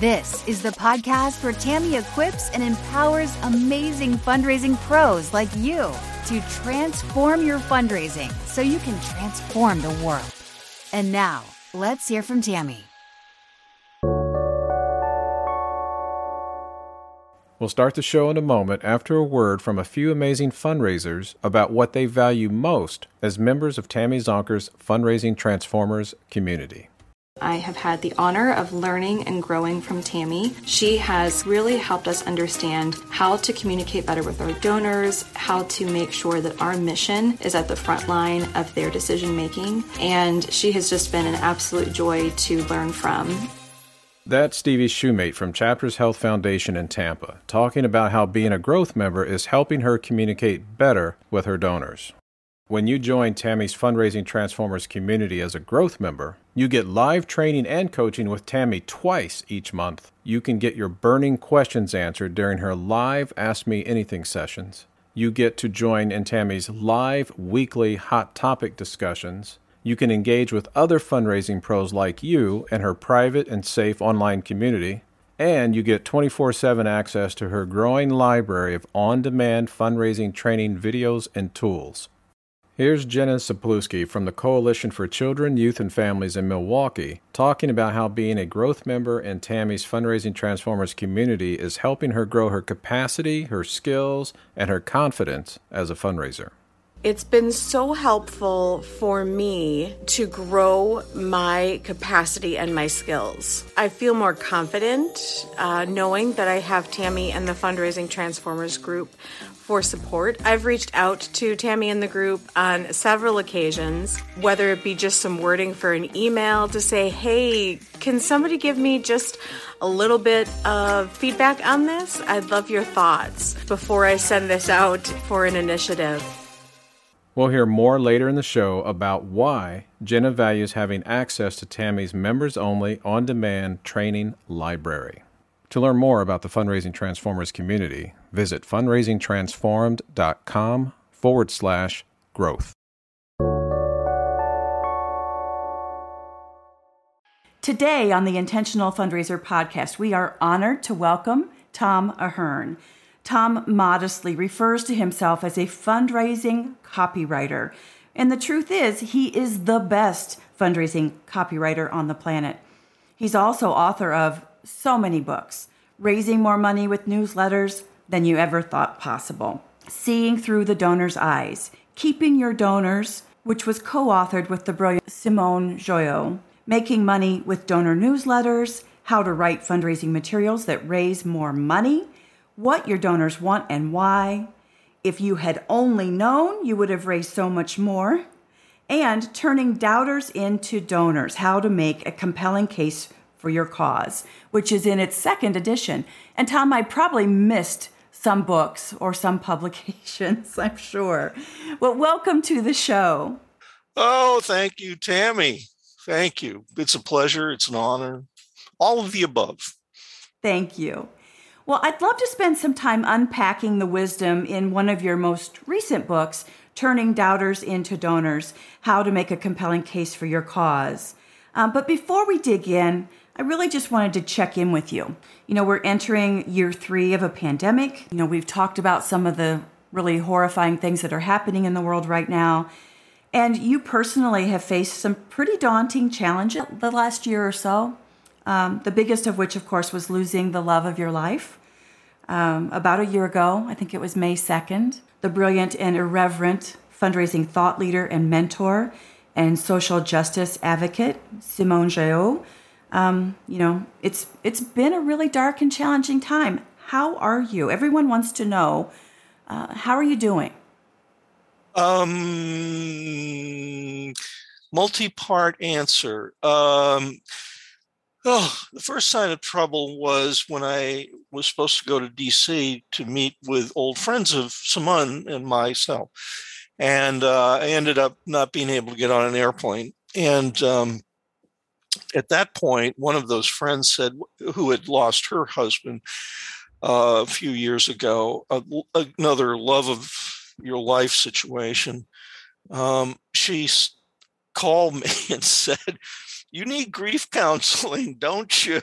This is the podcast where Tammy equips and empowers amazing fundraising pros like you to transform your fundraising so you can transform the world. And now, let's hear from Tammy. We'll start the show in a moment after a word from a few amazing fundraisers about what they value most as members of Tammy Zonker's Fundraising Transformers community. I have had the honor of learning and growing from Tammy. She has really helped us understand how to communicate better with our donors, how to make sure that our mission is at the front line of their decision making, and she has just been an absolute joy to learn from. That's Stevie Shoemate from Chapters Health Foundation in Tampa, talking about how being a growth member is helping her communicate better with her donors. When you join Tammy's Fundraising Transformers community as a growth member, you get live training and coaching with Tammy twice each month. You can get your burning questions answered during her live Ask Me Anything sessions. You get to join in Tammy's live weekly hot topic discussions you can engage with other fundraising pros like you in her private and safe online community. And you get 24 7 access to her growing library of on demand fundraising training videos and tools. Here's Jenna Sapluski from the Coalition for Children, Youth, and Families in Milwaukee talking about how being a growth member in Tammy's Fundraising Transformers community is helping her grow her capacity, her skills, and her confidence as a fundraiser. It's been so helpful for me to grow my capacity and my skills. I feel more confident uh, knowing that I have Tammy and the Fundraising Transformers group for support. I've reached out to Tammy and the group on several occasions, whether it be just some wording for an email to say, hey, can somebody give me just a little bit of feedback on this? I'd love your thoughts before I send this out for an initiative. We'll hear more later in the show about why Jenna values having access to Tammy's members only on demand training library. To learn more about the Fundraising Transformers community, visit fundraisingtransformed.com forward slash growth. Today on the Intentional Fundraiser podcast, we are honored to welcome Tom Ahern. Tom modestly refers to himself as a fundraising copywriter. And the truth is, he is the best fundraising copywriter on the planet. He's also author of so many books Raising More Money with Newsletters Than You Ever Thought Possible, Seeing Through the Donor's Eyes, Keeping Your Donors, which was co authored with the brilliant Simone Joyaux, Making Money with Donor Newsletters, How to Write Fundraising Materials That Raise More Money what your donors want and why. If you had only known, you would have raised so much more. And turning doubters into donors, how to make a compelling case for your cause, which is in its second edition. And Tom, I probably missed some books or some publications, I'm sure. Well, welcome to the show. Oh, thank you, Tammy. Thank you. It's a pleasure. It's an honor. All of the above. Thank you. Well, I'd love to spend some time unpacking the wisdom in one of your most recent books, Turning Doubters into Donors How to Make a Compelling Case for Your Cause. Um, but before we dig in, I really just wanted to check in with you. You know, we're entering year three of a pandemic. You know, we've talked about some of the really horrifying things that are happening in the world right now. And you personally have faced some pretty daunting challenges the last year or so. Um, the biggest of which, of course, was losing the love of your life. Um, about a year ago, I think it was May 2nd, the brilliant and irreverent fundraising thought leader and mentor and social justice advocate, Simone Joyaux. Um, you know, it's it's been a really dark and challenging time. How are you? Everyone wants to know. Uh, how are you doing? Um, multi-part answer. Um, Oh, the first sign of trouble was when I was supposed to go to DC to meet with old friends of Simone and myself. And uh, I ended up not being able to get on an airplane. And um, at that point, one of those friends said, who had lost her husband uh, a few years ago, uh, another love of your life situation. Um, she called me and said, You need grief counseling, don't you?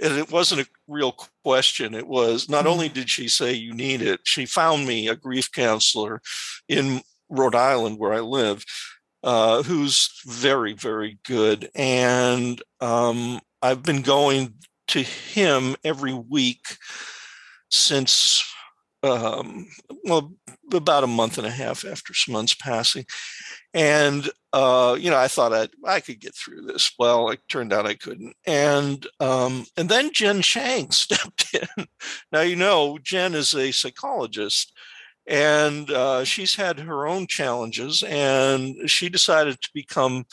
And it wasn't a real question. It was not only did she say you need it, she found me a grief counselor in Rhode Island where I live, uh, who's very, very good. And um, I've been going to him every week since um, well about a month and a half after Simone's passing, and uh, you know I thought I I could get through this. Well, it turned out I couldn't, and um, and then Jen Shang stepped in. now you know Jen is a psychologist, and uh, she's had her own challenges, and she decided to become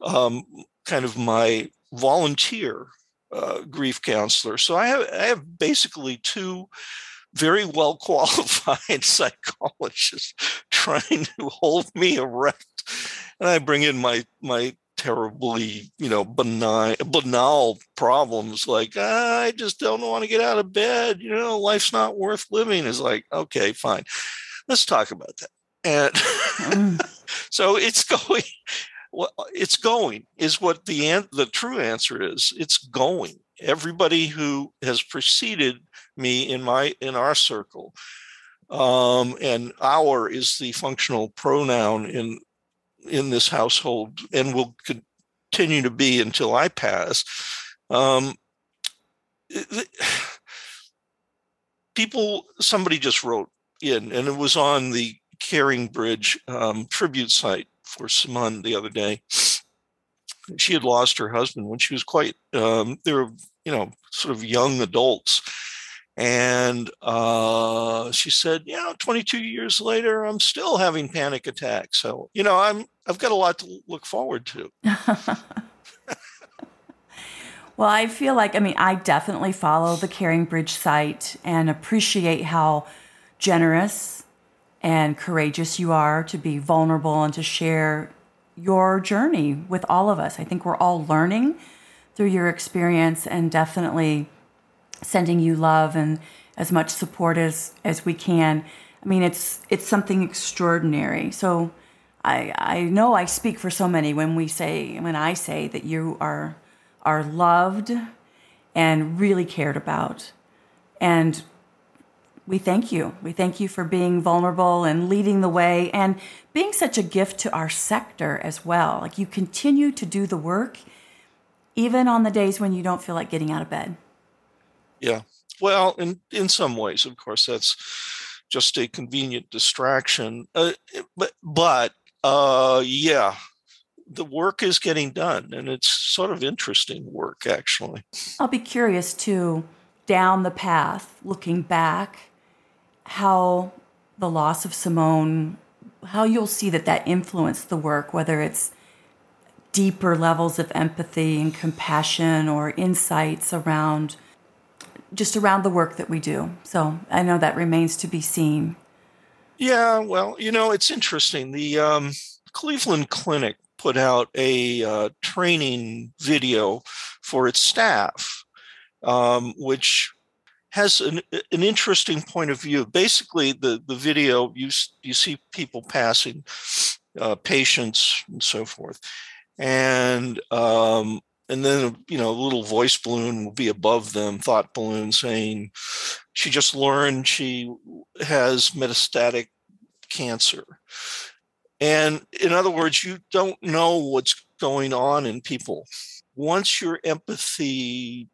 um, kind of my volunteer uh, grief counselor. So I have I have basically two very well qualified psychologists trying to hold me erect, and I bring in my my terribly you know benign banal problems like ah, I just don't want to get out of bed. You know, life's not worth living. Is like okay, fine, let's talk about that. And mm. so it's going well, it's going is what the the true answer is. It's going. Everybody who has preceded me in my in our circle, um, and our is the functional pronoun in in this household, and will continue to be until I pass. Um, people, somebody just wrote in, and it was on the CaringBridge um, tribute site for Simone the other day. She had lost her husband when she was quite, um, they were, you know, sort of young adults. And uh, she said, "Yeah, you know, 22 years later, I'm still having panic attacks. So, you know, I'm I've got a lot to look forward to." well, I feel like I mean, I definitely follow the Caring Bridge site and appreciate how generous and courageous you are to be vulnerable and to share your journey with all of us. I think we're all learning through your experience and definitely sending you love and as much support as as we can. I mean, it's it's something extraordinary. So I I know I speak for so many when we say when I say that you are are loved and really cared about. And we thank you. We thank you for being vulnerable and leading the way and being such a gift to our sector as well. Like you continue to do the work even on the days when you don't feel like getting out of bed. Yeah. Well, in in some ways, of course, that's just a convenient distraction. Uh, but but uh, yeah, the work is getting done, and it's sort of interesting work, actually. I'll be curious too, down the path, looking back how the loss of Simone, how you'll see that that influenced the work, whether it's deeper levels of empathy and compassion or insights around just around the work that we do. So I know that remains to be seen. Yeah, well, you know, it's interesting. The um, Cleveland Clinic put out a uh, training video for its staff, um, which has an, an interesting point of view. Basically, the, the video, you, you see people passing, uh, patients and so forth. And um, and then you know a little voice balloon will be above them thought balloon saying she just learned she has metastatic cancer and in other words you don't know what's going on in people once your empathy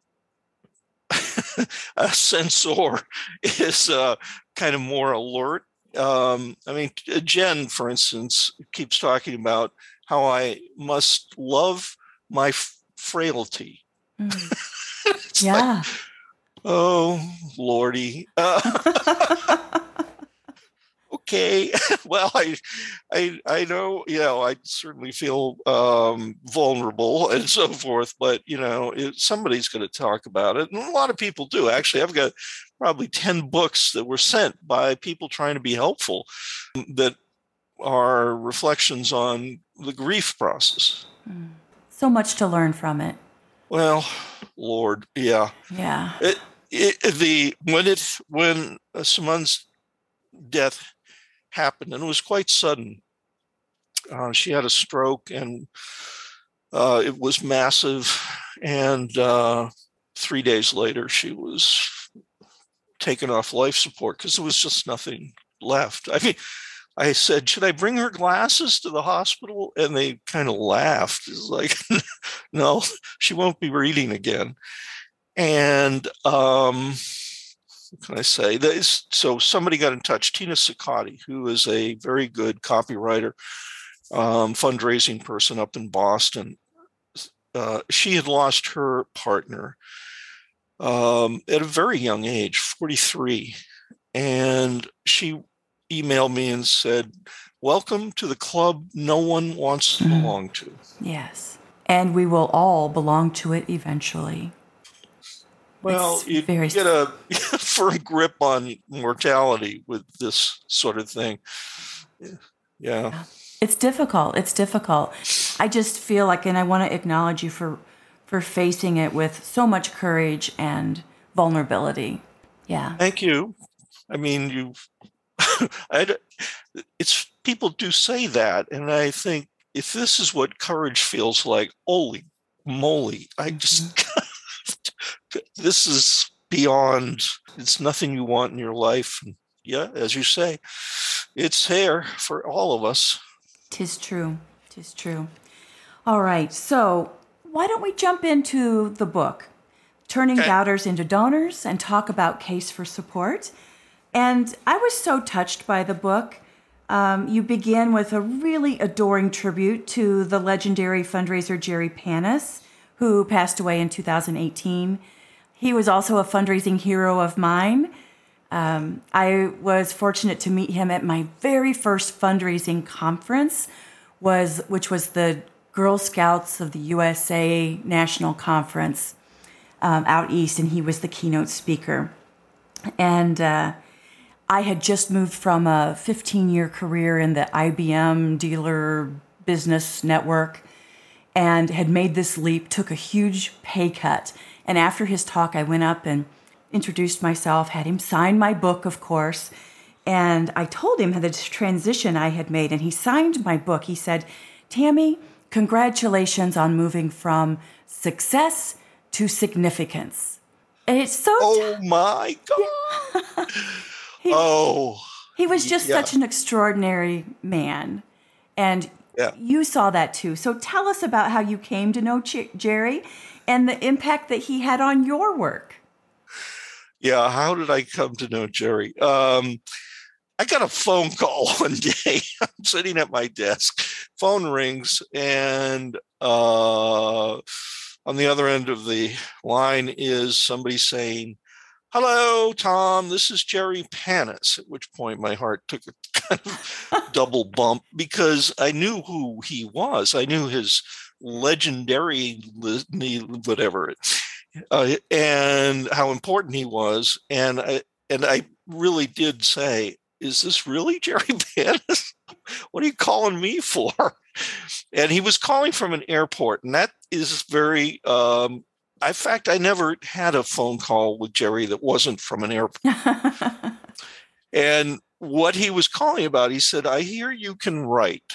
a sensor is uh, kind of more alert. Um, I mean, Jen, for instance, keeps talking about how I must love my frailty. Mm. yeah. Like, oh, Lordy. Uh, okay. well, I, I, I know, you know, I certainly feel um, vulnerable and so forth, but you know, it, somebody's going to talk about it, and a lot of people do. Actually, I've got probably ten books that were sent by people trying to be helpful that are reflections on the grief process. So much to learn from it. Well, Lord, yeah, Yeah. it, it, the when it when Simone's death happened, and it was quite sudden. Uh, she had a stroke, and uh, it was massive. And uh, three days later, she was taken off life support because there was just nothing left. I mean, I said, "Should I bring her glasses to the hospital?" And they kind of laughed. It's like, "No, she won't be reading again." And um, can I say? There's, so somebody got in touch, Tina Cincotti, who is a very good copywriter, um, fundraising person up in Boston. Uh, she had lost her partner um, at a very young age, 43. And she emailed me and said, Welcome to the club no one wants to Mhm. belong to. Yes. And we will all belong to it eventually. Well, you get a firm grip on mortality with this sort of thing. Yeah. It's difficult. It's difficult. I just feel like, and I want to acknowledge you for for facing it with so much courage and vulnerability. Yeah. Thank you. I mean, you. I. It's people do say that, and I think if this is what courage feels like, holy moly! I just. Mm-hmm. this is beyond. It's nothing you want in your life. And yeah, as you say, it's there for all of us. Tis true. Tis true. All right. So, why don't we jump into the book, Turning Okay. Doubters into Donors, and talk about Case for Support? And I was so touched by the book. Um, you begin with a really adoring tribute to the legendary fundraiser Jerry Panas, who passed away in 2018. He was also a fundraising hero of mine. Um, I was fortunate to meet him at my very first fundraising conference, was which was the Girl Scouts of the USA National Conference um, out east, and he was the keynote speaker. And uh, I had just moved from a 15 year career in the IBM dealer business network and had made this leap, took a huge pay cut. And after his talk, I went up and introduced myself, had him sign my book, of course. And I told him the transition I had made, and he signed my book. He said, Tammy, congratulations on moving from success to significance. And it's so Oh my god! oh, He was just Yeah. such an extraordinary man. And Yeah. you saw that too. So tell us about how you came to know Ch- Jerry and the impact that he had on your work. yeah. How did I come to know Jerry? Um, I got a phone call one day. I'm sitting at my desk. Phone rings, and uh, on the other end of the line is somebody saying, "Hello, Tom. This is Jerry Panas." At which point, my heart took a kind of double bump because I knew who he was. I knew his legendary, whatever, uh, and how important he was. And I and I really did say, "Is this really Jerry Panas? what are you calling me for?" And he was calling from an airport, and that is very. Um, in fact, I never had a phone call with Jerry that wasn't from an airport. And what he was calling about, he said, I hear you can write.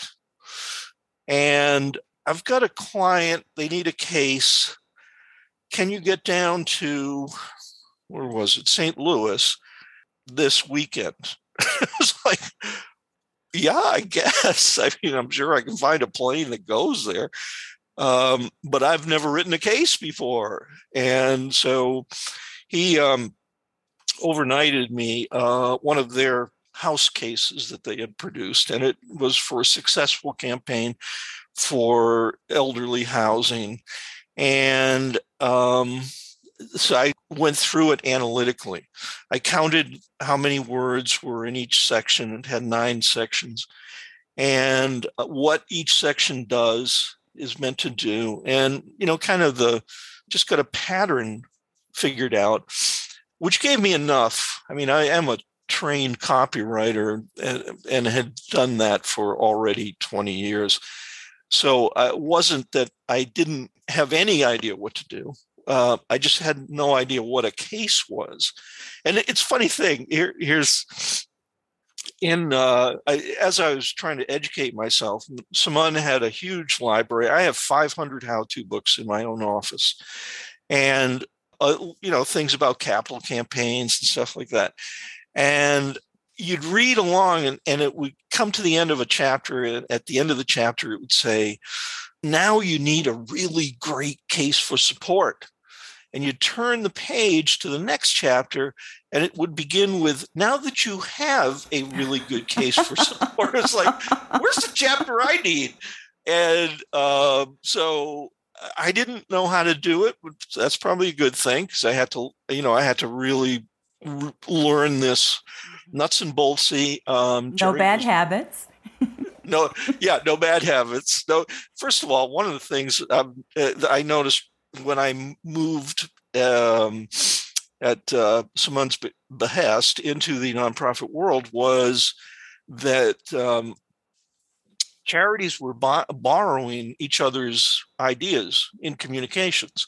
And I've got a client, they need a case. Can you get down to, where was it, St. Louis this weekend? it was like, yeah, I guess. I mean, I'm sure I can find a plane that goes there. Um, but I've never written a case before. And so he um, overnighted me uh, one of their house cases that they had produced, and it was for a successful campaign for elderly housing. And um, so I went through it analytically. I counted how many words were in each section. It had nine sections, and uh, what each section does is meant to do, and you know, kind of the just got a pattern figured out, which gave me enough. I mean, I am a trained copywriter and, and had done that for already 20 years. So uh, it wasn't that I didn't have any idea what to do. Uh, I just had no idea what a case was. And it's funny thing. Here, here's in uh, I, as I was trying to educate myself. Simone had a huge library. I have 500 how-to books in my own office, and uh, you know things about capital campaigns and stuff like that. And you'd read along, and, and it would come to the end of a chapter. And at the end of the chapter, it would say, "Now you need a really great case for support." And you turn the page to the next chapter and it would begin with now that you have a really good case for support it's like where's the chapter i need? And uh, so i didn't know how to do it that's probably a good thing because i had to you know i had to really r- learn this mm-hmm. nuts and boltsy um, no bad was, habits. No yeah no bad habits. No first of all one of the things um, uh, i noticed when I moved um, at uh, Simone's behest into the nonprofit world was that um, charities were bo- borrowing each other's ideas in communications.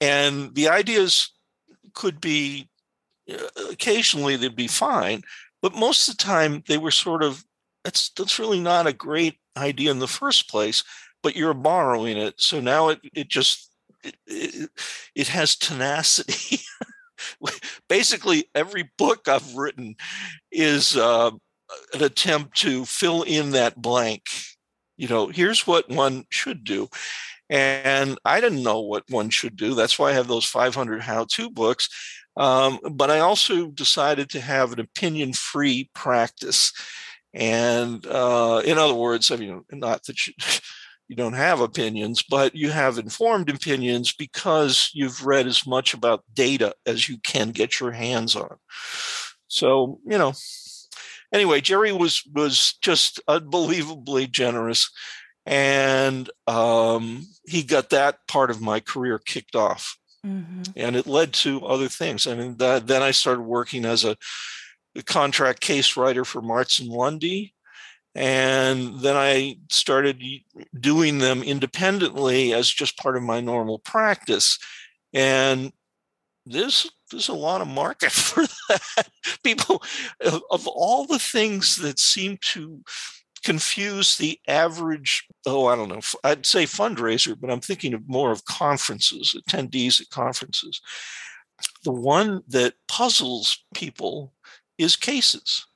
And the ideas could be uh, occasionally they'd be fine, but most of the time they were sort of that's that's really not a great idea in the first place, but you're borrowing it. So now it it just it, it, has tenacity. Basically, every book I've written is uh, an attempt to fill in that blank. You know, here's what one should do. And I didn't know what one should do. That's why I have those 500 how to books. Um, but I also decided to have an opinion free practice. And uh, in other words, I mean, not that you, you don't have opinions, but you have informed opinions because you've read as much about data as you can get your hands on. So, you know, anyway, Jerry was was just unbelievably generous, and um, he got that part of my career kicked off, mm-hmm. and it led to other things. I mean, that, then I started working as a contract case writer for Marts and Lundy and then I started doing them independently as just part of my normal practice. And there's there's a lot of market for that. People of, of all the things that seem to confuse the average oh i don't know i'd say fundraiser but i'm thinking of more of conferences attendees at conferences the one that puzzles people is cases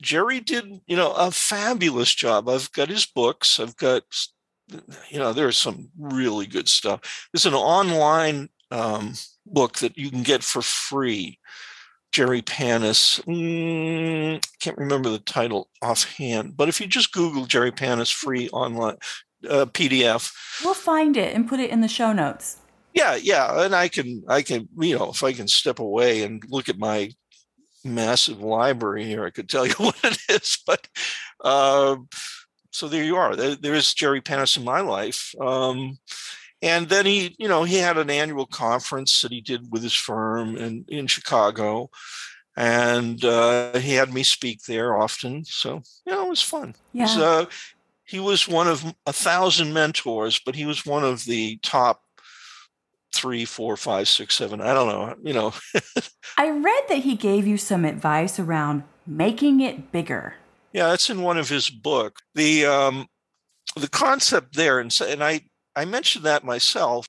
Jerry did, you know, a fabulous job. I've got his books. I've got, you know, there's some really good stuff. There's an online um, book that you can get for free. Jerry Panas. Mm, can't remember the title offhand, but if you just Google Jerry Panas free online uh, PDF, we'll find it and put it in the show notes. Yeah, yeah, and I can, I can, you know, if I can step away and look at my massive library here. I could tell you what it is, but uh, so there you are. There, there is Jerry Panas in my life. Um, and then he, you know, he had an annual conference that he did with his firm in, in Chicago. And uh, he had me speak there often. So, you know, it was fun. Yeah. Was, uh, he was one of a thousand mentors, but he was one of the top three, four, five, six, seven. I don't know. You know. I read that he gave you some advice around making it bigger. Yeah, that's in one of his book. The um, the concept there, and and I I mentioned that myself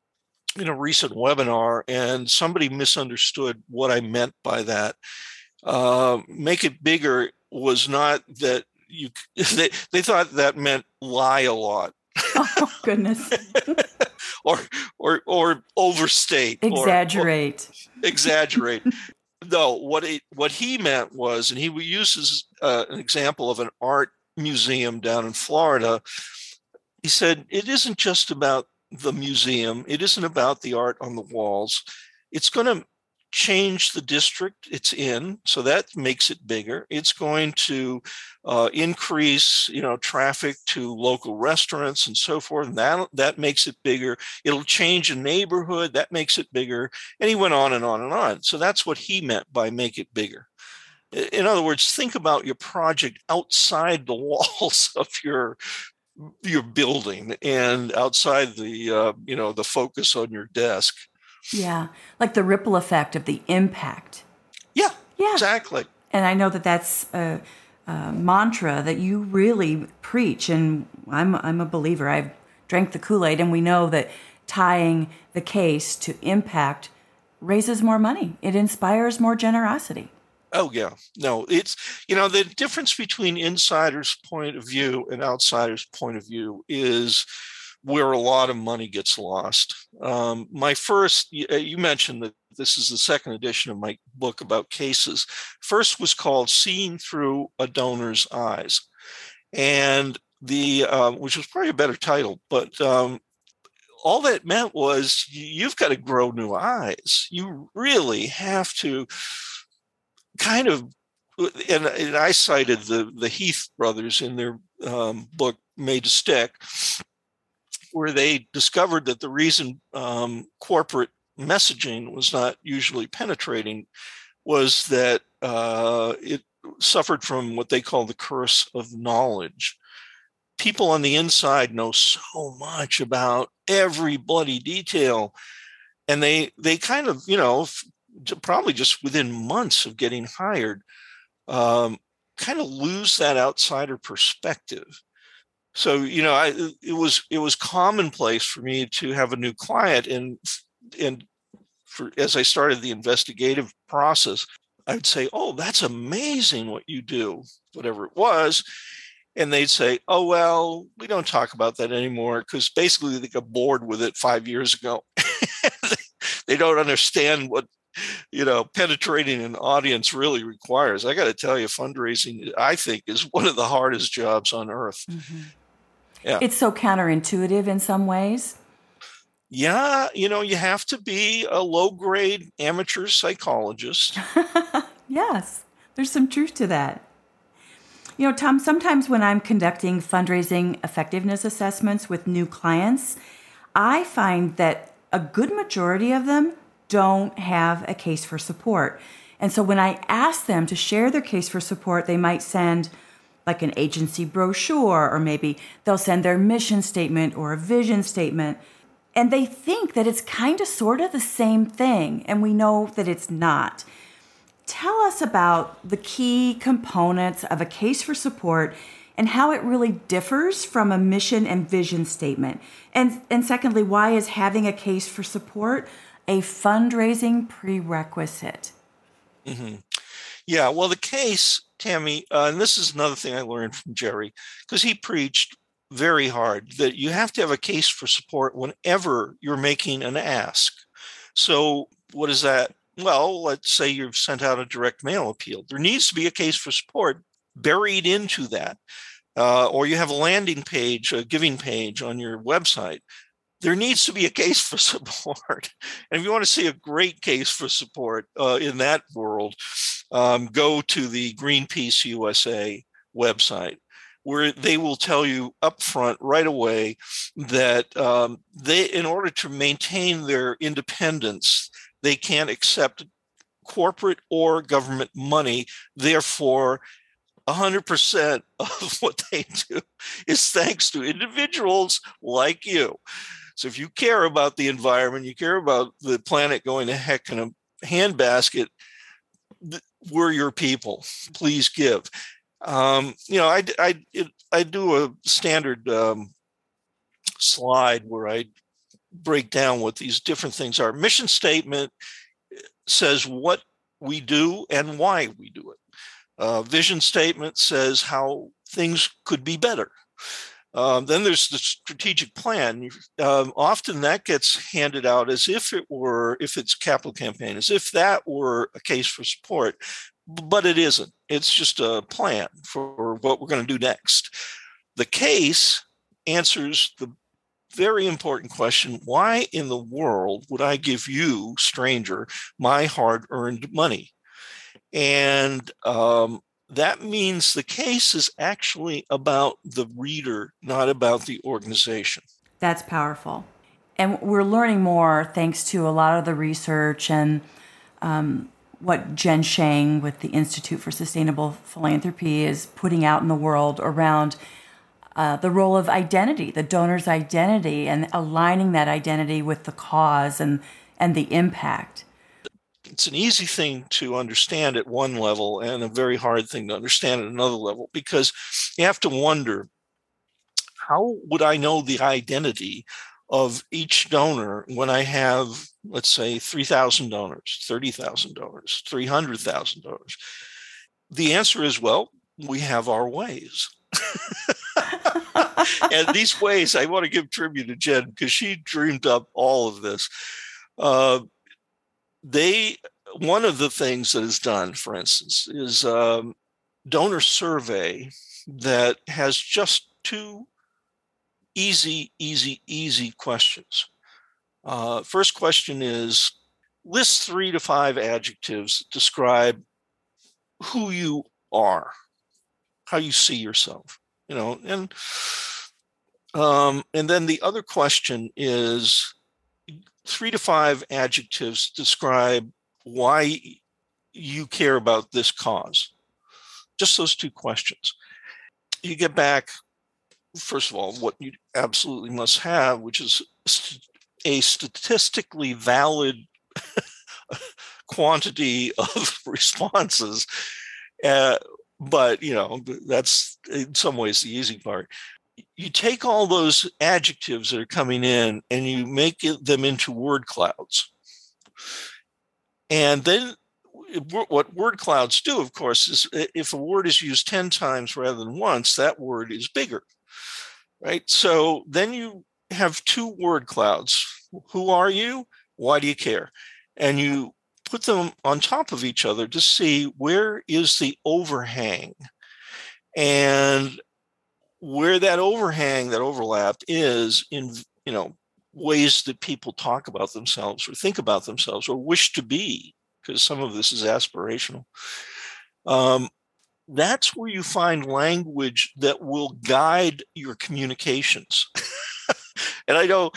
in a recent webinar, and somebody misunderstood what I meant by that. Uh, make it bigger was not that you they, they thought that meant lie a lot oh goodness or or or overstate exaggerate or, or exaggerate. no what it what he meant was and he uses uh, an example of an art museum down in florida he said it isn't just about the museum. It isn't about the art on the walls. It's going to change the district it's in so that makes it bigger. It's going to uh, increase you know traffic to local restaurants and so forth and that that makes it bigger. It'll change a neighborhood that makes it bigger and he went on and on and on. So that's what he meant by make it bigger. In other words think about your project outside the walls of your your building and outside the uh, you know the focus on your desk yeah, like the ripple effect of the impact. Yeah, yeah, exactly. And I know that that's a, a mantra that you really preach, and I'm I'm a believer. I've drank the Kool Aid, and we know that tying the case to impact raises more money. It inspires more generosity. Oh yeah, no, it's you know the difference between insiders' point of view and outsiders' point of view is where a lot of money gets lost. Um, my first, uh, you mentioned that this is the second edition of my book about cases. First was called "Seeing Through a Donor's Eyes," and the uh, which was probably a better title, but um, all that meant was you've got to grow new eyes. You really have to kind of and, and, I cited the the Heath brothers in their um, book Made to Stick, where they discovered that the reason um, corporate messaging was not usually penetrating was that uh, it suffered from what they call the curse of knowledge. People on the inside know so much about every bloody detail, and they they kind of you know probably just within months of getting hired, um, kind of lose that outsider perspective so you know i it was it was commonplace for me to have a new client and and for as i started the investigative process i'd say oh that's amazing what you do whatever it was. And they'd say oh well we don't talk about that anymore because basically they got bored with it five years ago. They don't understand what you know penetrating an audience really requires. I got to tell you fundraising i think is one of the hardest jobs on earth. Mm-hmm. Yeah. It's so counterintuitive in some ways. Yeah, you know, you have to be a low grade amateur psychologist. yes, there's some truth to that. You know, Tom, sometimes when I'm conducting fundraising effectiveness assessments with new clients, I find that a good majority of them don't have a case for support. And so when I ask them to share their case for support, they might send like an agency brochure, or maybe they'll send their mission statement or a vision statement. And they think that it's kind of sort of the same thing, and we know that it's not. Tell us about the key components of a case for support and how it really differs from a mission and vision statement. And, and secondly, why is having a case for support a fundraising prerequisite? Mm-hmm. Yeah, well, the case Tammy, uh, and this is another thing I learned from Jerry, because he preached very hard that you have to have a case for support whenever you're making an ask. So, what is that? Well, let's say you've sent out a direct mail appeal. There needs to be a case for support buried into that. Uh, or you have a landing page, a giving page on your website there needs to be a case for support. And if you want to see a great case for support uh, in that world, um, go to the Greenpeace USA website, where they will tell you upfront right away that um, they, in order to maintain their independence, they can't accept corporate or government money. Therefore, 100% of what they do is thanks to individuals like you. So if you care about the environment, you care about the planet going to heck in a handbasket, we're your people. Please give. Um, you know, I, I, I do a standard um, slide where I break down what these different things are. Mission statement says what we do and why we do it. Uh, vision statement says how things could be better. Um, then there's the strategic plan. Um, often that gets handed out as if it were, if it's capital campaign, as if that were a case for support, but it isn't. It's just a plan for what we're going to do next. The case answers the very important question why in the world would I give you, stranger, my hard earned money? And um, that means the case is actually about the reader, not about the organization. That's powerful. And we're learning more thanks to a lot of the research and um, what Jen Shang with the Institute for Sustainable Philanthropy is putting out in the world around uh, the role of identity, the donor's identity, and aligning that identity with the cause and, and the impact. It's an easy thing to understand at one level and a very hard thing to understand at another level because you have to wonder how would I know the identity of each donor when I have, let's say, 3,000 donors, 30,000 donors, 300,000 donors? The answer is well, we have our ways. and these ways, I want to give tribute to Jen because she dreamed up all of this. Uh, they, one of the things that is done, for instance, is um, donor survey that has just two easy, easy, easy questions. Uh, first question is list three to five adjectives describe who you are, how you see yourself, you know, and um, and then the other question is three to five adjectives describe why you care about this cause. Just those two questions. You get back first of all, what you absolutely must have, which is a statistically valid quantity of responses. Uh, but you know that's in some ways the easy part you take all those adjectives that are coming in and you make it, them into word clouds and then what word clouds do of course is if a word is used 10 times rather than once that word is bigger right? So then you have two word clouds. Who are you? Why do you care? And you put them on top of each other to see where is the overhang and where that overhang that overlap is in you know ways that people talk about themselves or think about themselves or wish to be because some of this is aspirational um, that's where you find language that will guide your communications. and I know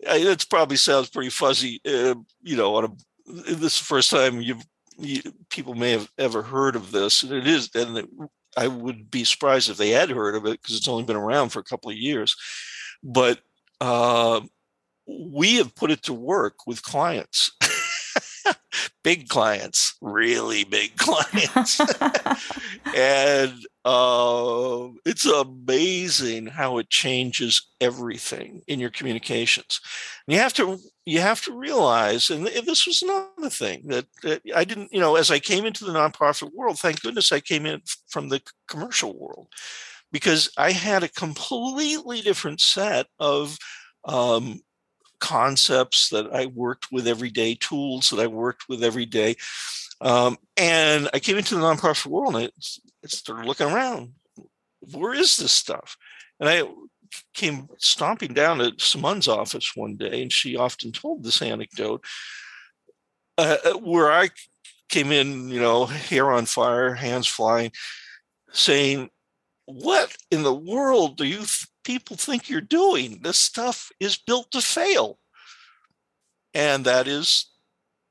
it probably sounds pretty fuzzy, uh, you know, on a this is the first time you've you, people may have ever heard of this, and it is, and I would be surprised if they had heard of it because it's only been around for a couple of years. But uh, we have put it to work with clients big clients, really big clients. and uh, it's amazing how it changes everything in your communications. And you have to you have to realize, and this was another thing that, that I didn't, you know, as I came into the nonprofit world, thank goodness I came in from the commercial world because I had a completely different set of um, concepts that I worked with every day, tools that I worked with every day. Um, and I came into the nonprofit world and I, Started looking around. Where is this stuff? And I came stomping down at Simone's office one day, and she often told this anecdote uh, uh, where I came in, you know, hair on fire, hands flying, saying, What in the world do you people think you're doing. This stuff is built to fail. And that is,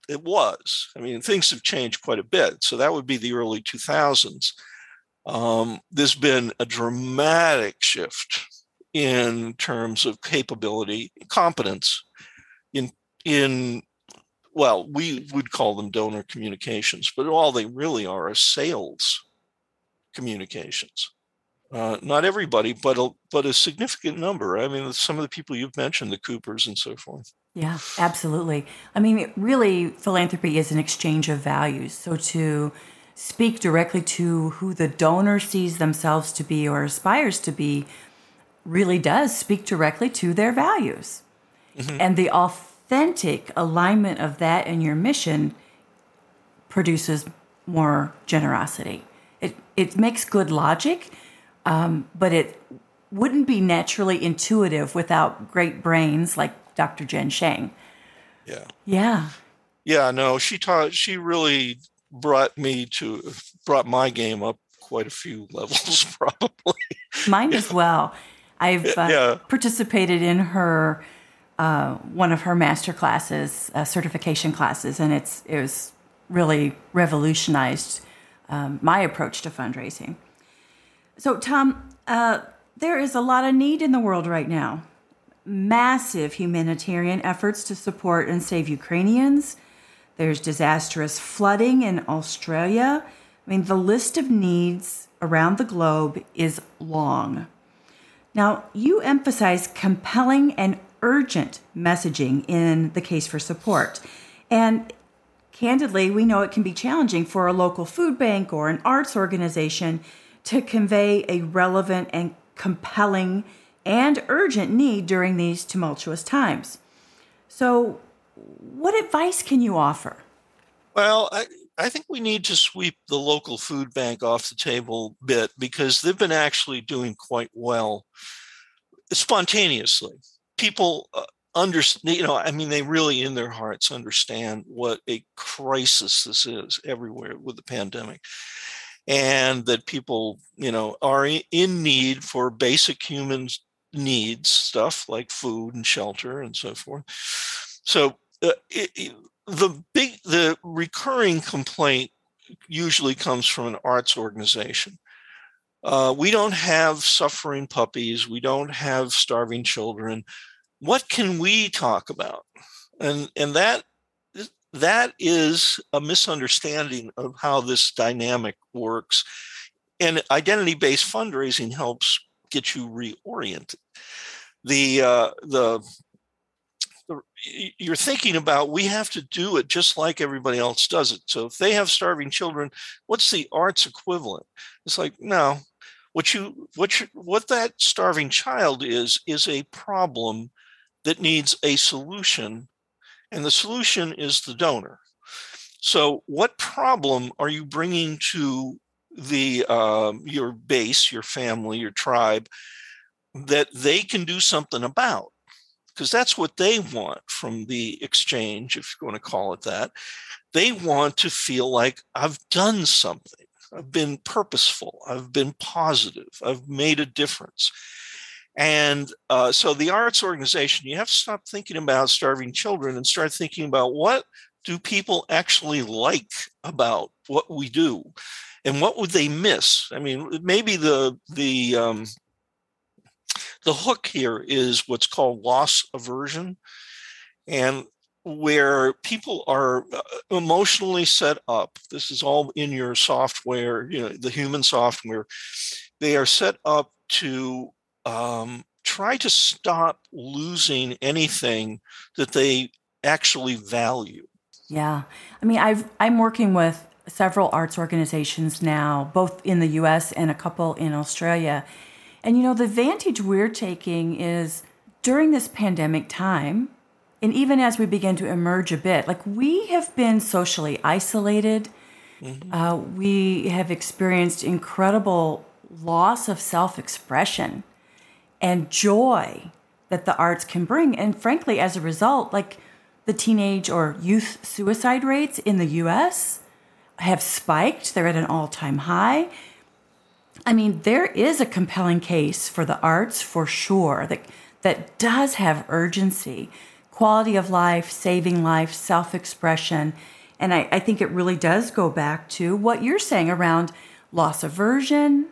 it was. I mean, things have changed quite a bit. So that would be the early 2000s. Um, there's been a dramatic shift in terms of capability, competence in in well, we would call them donor communications, but all they really are are sales communications. Uh, not everybody, but a, but a significant number. I mean, some of the people you've mentioned, the Coopers and so forth. Yeah, absolutely. I mean, really, philanthropy is an exchange of values. So to speak directly to who the donor sees themselves to be or aspires to be really does speak directly to their values. Mm-hmm. And the authentic alignment of that and your mission produces more generosity. It, it makes good logic um, but it wouldn't be naturally intuitive without great brains like Dr. Jen Shang. Yeah. Yeah. Yeah, no, she taught she really brought me to brought my game up quite a few levels probably. Mine as well. I've uh, Yeah. participated in her uh, one of her master classes, uh, certification classes, and it's it was really revolutionized um, my approach to fundraising. So, Tom, uh, there is a lot of need in the world right now. Massive humanitarian efforts to support and save Ukrainians. There's disastrous flooding in Australia. I mean, the list of needs around the globe is long. Now, you emphasize compelling and urgent messaging in the case for support. And candidly, we know it can be challenging for a local food bank or an arts organization to convey a relevant and compelling and urgent need during these tumultuous times. So, what advice can you offer? Well, I, I think we need to sweep the local food bank off the table a bit because they've been actually doing quite well spontaneously. People uh, understand, you know, I mean, they really in their hearts understand what a crisis this is everywhere with the pandemic. And that people, you know, are in need for basic human needs, stuff like food and shelter and so forth. So uh, it, the big, the recurring complaint usually comes from an arts organization. Uh, we don't have suffering puppies. We don't have starving children. What can we talk about? And and that that is a misunderstanding of how this dynamic works. And identity-based fundraising helps get you reoriented. The uh, the the- you're thinking about we have to do it just like everybody else does it. So if they have starving children, what's the arts equivalent? It's like no, what you what you, what that starving child is is a problem that needs a solution, and the solution is the donor. So what problem are you bringing to the um, your base, your family, your tribe that they can do something about? Because that's what they want from the exchange, if you want to call it that. They want to feel like I've done something, I've been purposeful, I've been positive, I've made a difference. And uh, so the arts organization, you have to stop thinking about starving children and start thinking about what do people actually like about what we do and what would they miss i mean maybe the the um, the hook here is what's called loss aversion and where people are uh, emotionally set up this is all in your software you know the human software they are set up to um, try to stop losing anything that they actually value Yeah. I mean, I've I'm working with several arts organizations now, both in the US and a couple in Australia. And you know, the vantage we're taking is during this pandemic time, and even as we begin to emerge a bit, like we have been socially isolated. Uh, we have experienced incredible loss of self expression and joy that the arts can bring. And frankly, as a result, like the teenage or youth suicide rates in the US have spiked, they're at an all time high. I mean, there is a compelling case for the arts for sure that, that does have urgency, quality of life, saving life, self expression. And I, I think it really does go back to what you're saying around loss aversion,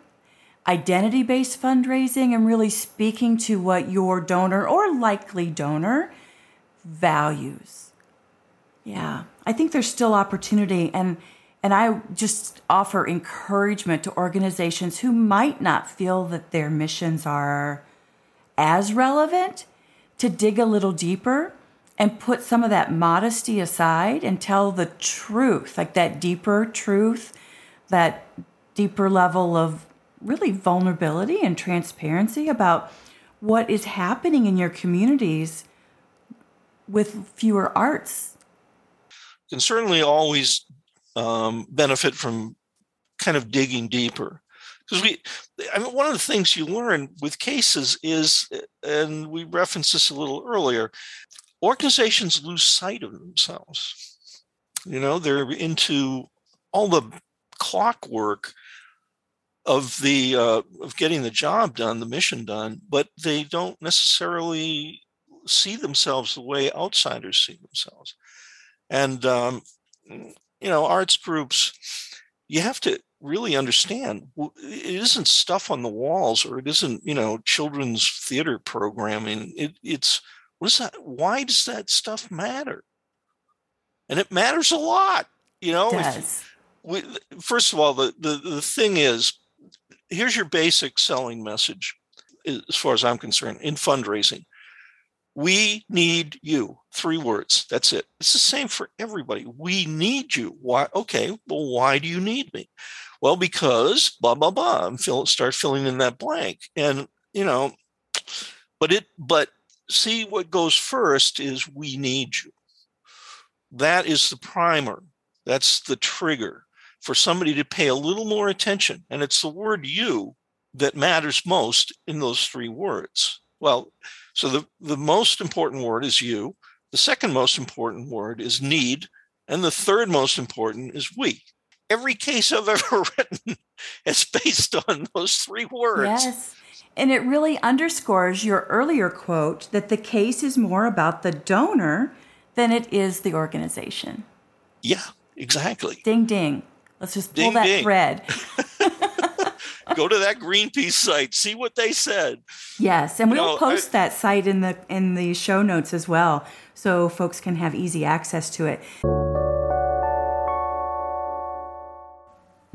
identity based fundraising, and really speaking to what your donor or likely donor values. Yeah, I think there's still opportunity and and I just offer encouragement to organizations who might not feel that their missions are as relevant to dig a little deeper and put some of that modesty aside and tell the truth, like that deeper truth, that deeper level of really vulnerability and transparency about what is happening in your communities with fewer arts. can certainly always um, benefit from kind of digging deeper. Because we i mean one of the things you learn with cases is and we referenced this a little earlier organizations lose sight of themselves. You know they're into all the clockwork of the uh, of getting the job done the mission done but they don't necessarily see themselves the way outsiders see themselves. And um, you know arts groups you have to really understand it isn't stuff on the walls or it isn't you know children's theater programming. It, it's what is that why does that stuff matter? And it matters a lot you know we, first of all the, the the thing is here's your basic selling message as far as i'm concerned in fundraising we need you. Three words. That's it. It's the same for everybody. We need you. Why? Okay. Well, why do you need me? Well, because blah blah blah. And fill, start filling in that blank. And you know, but it. But see, what goes first is we need you. That is the primer. That's the trigger for somebody to pay a little more attention. And it's the word you that matters most in those three words. Well, so the, the most important word is you. The second most important word is need. And the third most important is we. Every case I've ever written is based on those three words. Yes. And it really underscores your earlier quote that the case is more about the donor than it is the organization. Yeah, exactly. Ding, ding. Let's just pull ding, that ding. thread. go to that Greenpeace site, see what they said. Yes, and we will post I, that site in the in the show notes as well, so folks can have easy access to it.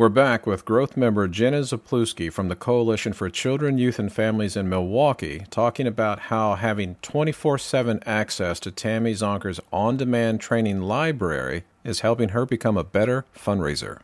We're back with growth member Jenna Zapluski from the Coalition for Children, Youth, and Families in Milwaukee talking about how having 24 7 access to Tammy Zonker's on demand training library is helping her become a better fundraiser.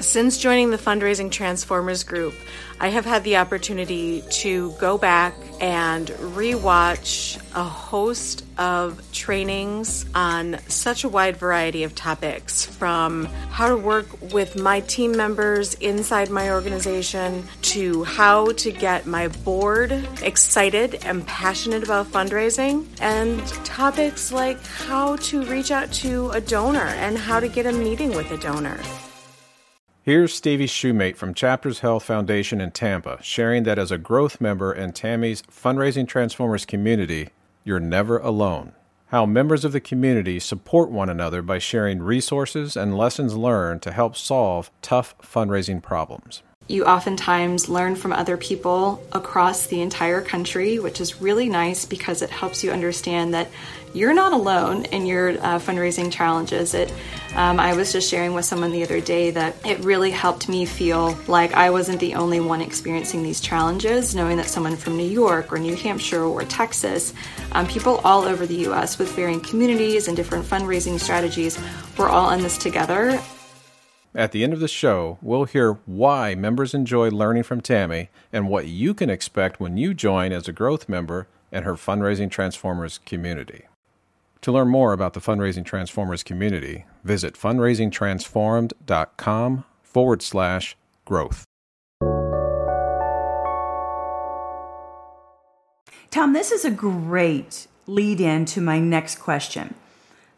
Since joining the Fundraising Transformers group, I have had the opportunity to go back and rewatch a host of trainings on such a wide variety of topics from how to work with my team members inside my organization to how to get my board excited and passionate about fundraising, and topics like how to reach out to a donor and how to get a meeting with a donor. Here's Stevie Shoemate from Chapters Health Foundation in Tampa sharing that as a growth member in Tammy's Fundraising Transformers community, you're never alone. How members of the community support one another by sharing resources and lessons learned to help solve tough fundraising problems. You oftentimes learn from other people across the entire country, which is really nice because it helps you understand that you're not alone in your uh, fundraising challenges. It, um, I was just sharing with someone the other day that it really helped me feel like I wasn't the only one experiencing these challenges, knowing that someone from New York or New Hampshire or Texas, um, people all over the US with varying communities and different fundraising strategies, we're all in this together. At the end of the show, we'll hear why members enjoy learning from Tammy and what you can expect when you join as a growth member in her Fundraising Transformers community. To learn more about the Fundraising Transformers community, visit fundraisingtransformed.com forward slash growth. Tom, this is a great lead in to my next question.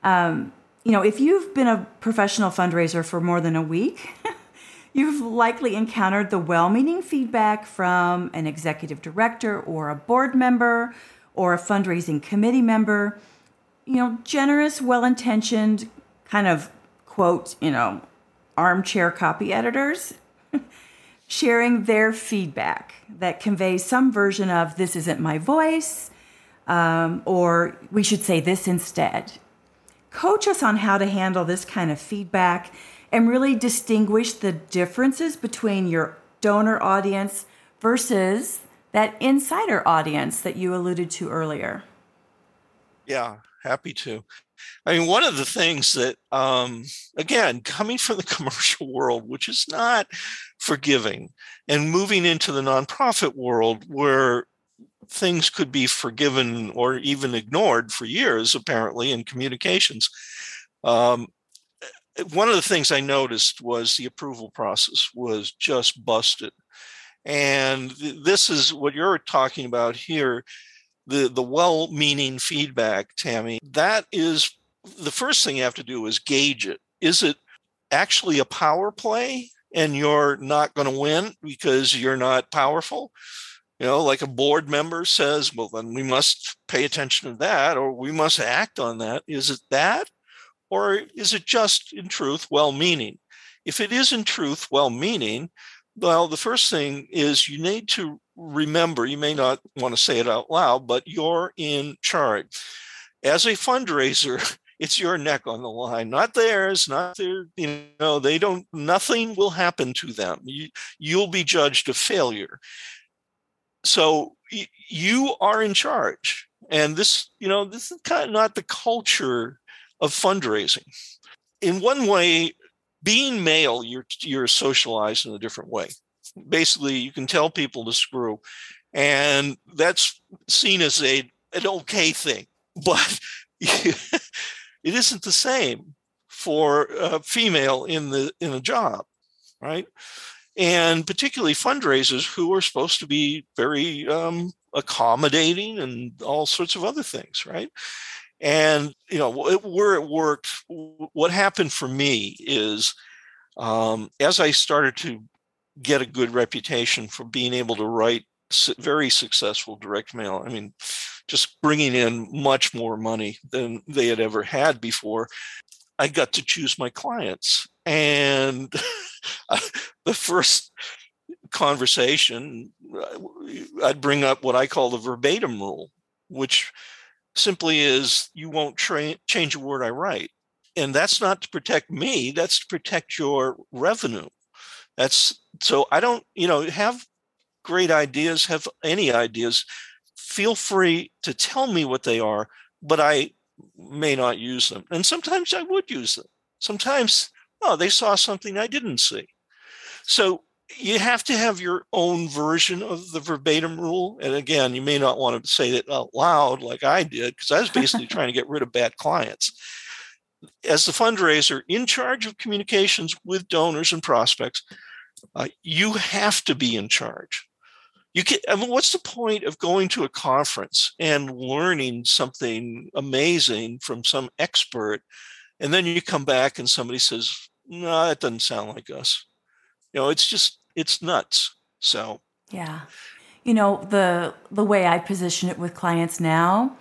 Um, you know, if you've been a professional fundraiser for more than a week, you've likely encountered the well meaning feedback from an executive director or a board member or a fundraising committee member you know, generous, well intentioned, kind of quote, you know, armchair copy editors sharing their feedback that conveys some version of this isn't my voice, um, or we should say this instead. Coach us on how to handle this kind of feedback and really distinguish the differences between your donor audience versus that insider audience that you alluded to earlier. Yeah, happy to. I mean, one of the things that, um, again, coming from the commercial world, which is not forgiving, and moving into the nonprofit world where things could be forgiven or even ignored for years, apparently, in communications. Um, one of the things I noticed was the approval process was just busted. And this is what you're talking about here the, the well meaning feedback, Tammy. That is the first thing you have to do is gauge it. Is it actually a power play and you're not going to win because you're not powerful? You know, like a board member says, well, then we must pay attention to that or we must act on that. Is it that? Or is it just in truth well meaning? If it is in truth well meaning, well, the first thing is you need to remember, you may not want to say it out loud, but you're in charge. As a fundraiser, it's your neck on the line, not theirs, not their, you know, they don't, nothing will happen to them. You, you'll be judged a failure. So you are in charge. And this, you know, this is kind of not the culture of fundraising. In one way, being male, you're you're socialized in a different way. Basically, you can tell people to screw, and that's seen as a an okay thing. But it isn't the same for a female in the in a job, right? And particularly fundraisers who are supposed to be very um, accommodating and all sorts of other things, right? And you know where it worked. What happened for me is, um, as I started to get a good reputation for being able to write very successful direct mail. I mean, just bringing in much more money than they had ever had before. I got to choose my clients, and the first conversation, uh, I'd bring up what I call the verbatim rule, which simply is you won't tra- change a word I write. And that's not to protect me, that's to protect your revenue. That's so I don't, you know, have great ideas, have any ideas, feel free to tell me what they are, but I may not use them. And sometimes I would use them. Sometimes, oh, they saw something I didn't see. So you have to have your own version of the verbatim rule. And again, you may not want to say it out loud like I did, because I was basically trying to get rid of bad clients. As the fundraiser in charge of communications with donors and prospects, uh, you have to be in charge. You can. I mean, what's the point of going to a conference and learning something amazing from some expert, and then you come back and somebody says, "No, that doesn't sound like us." You know, it's just it's nuts. So yeah, you know the the way I position it with clients now.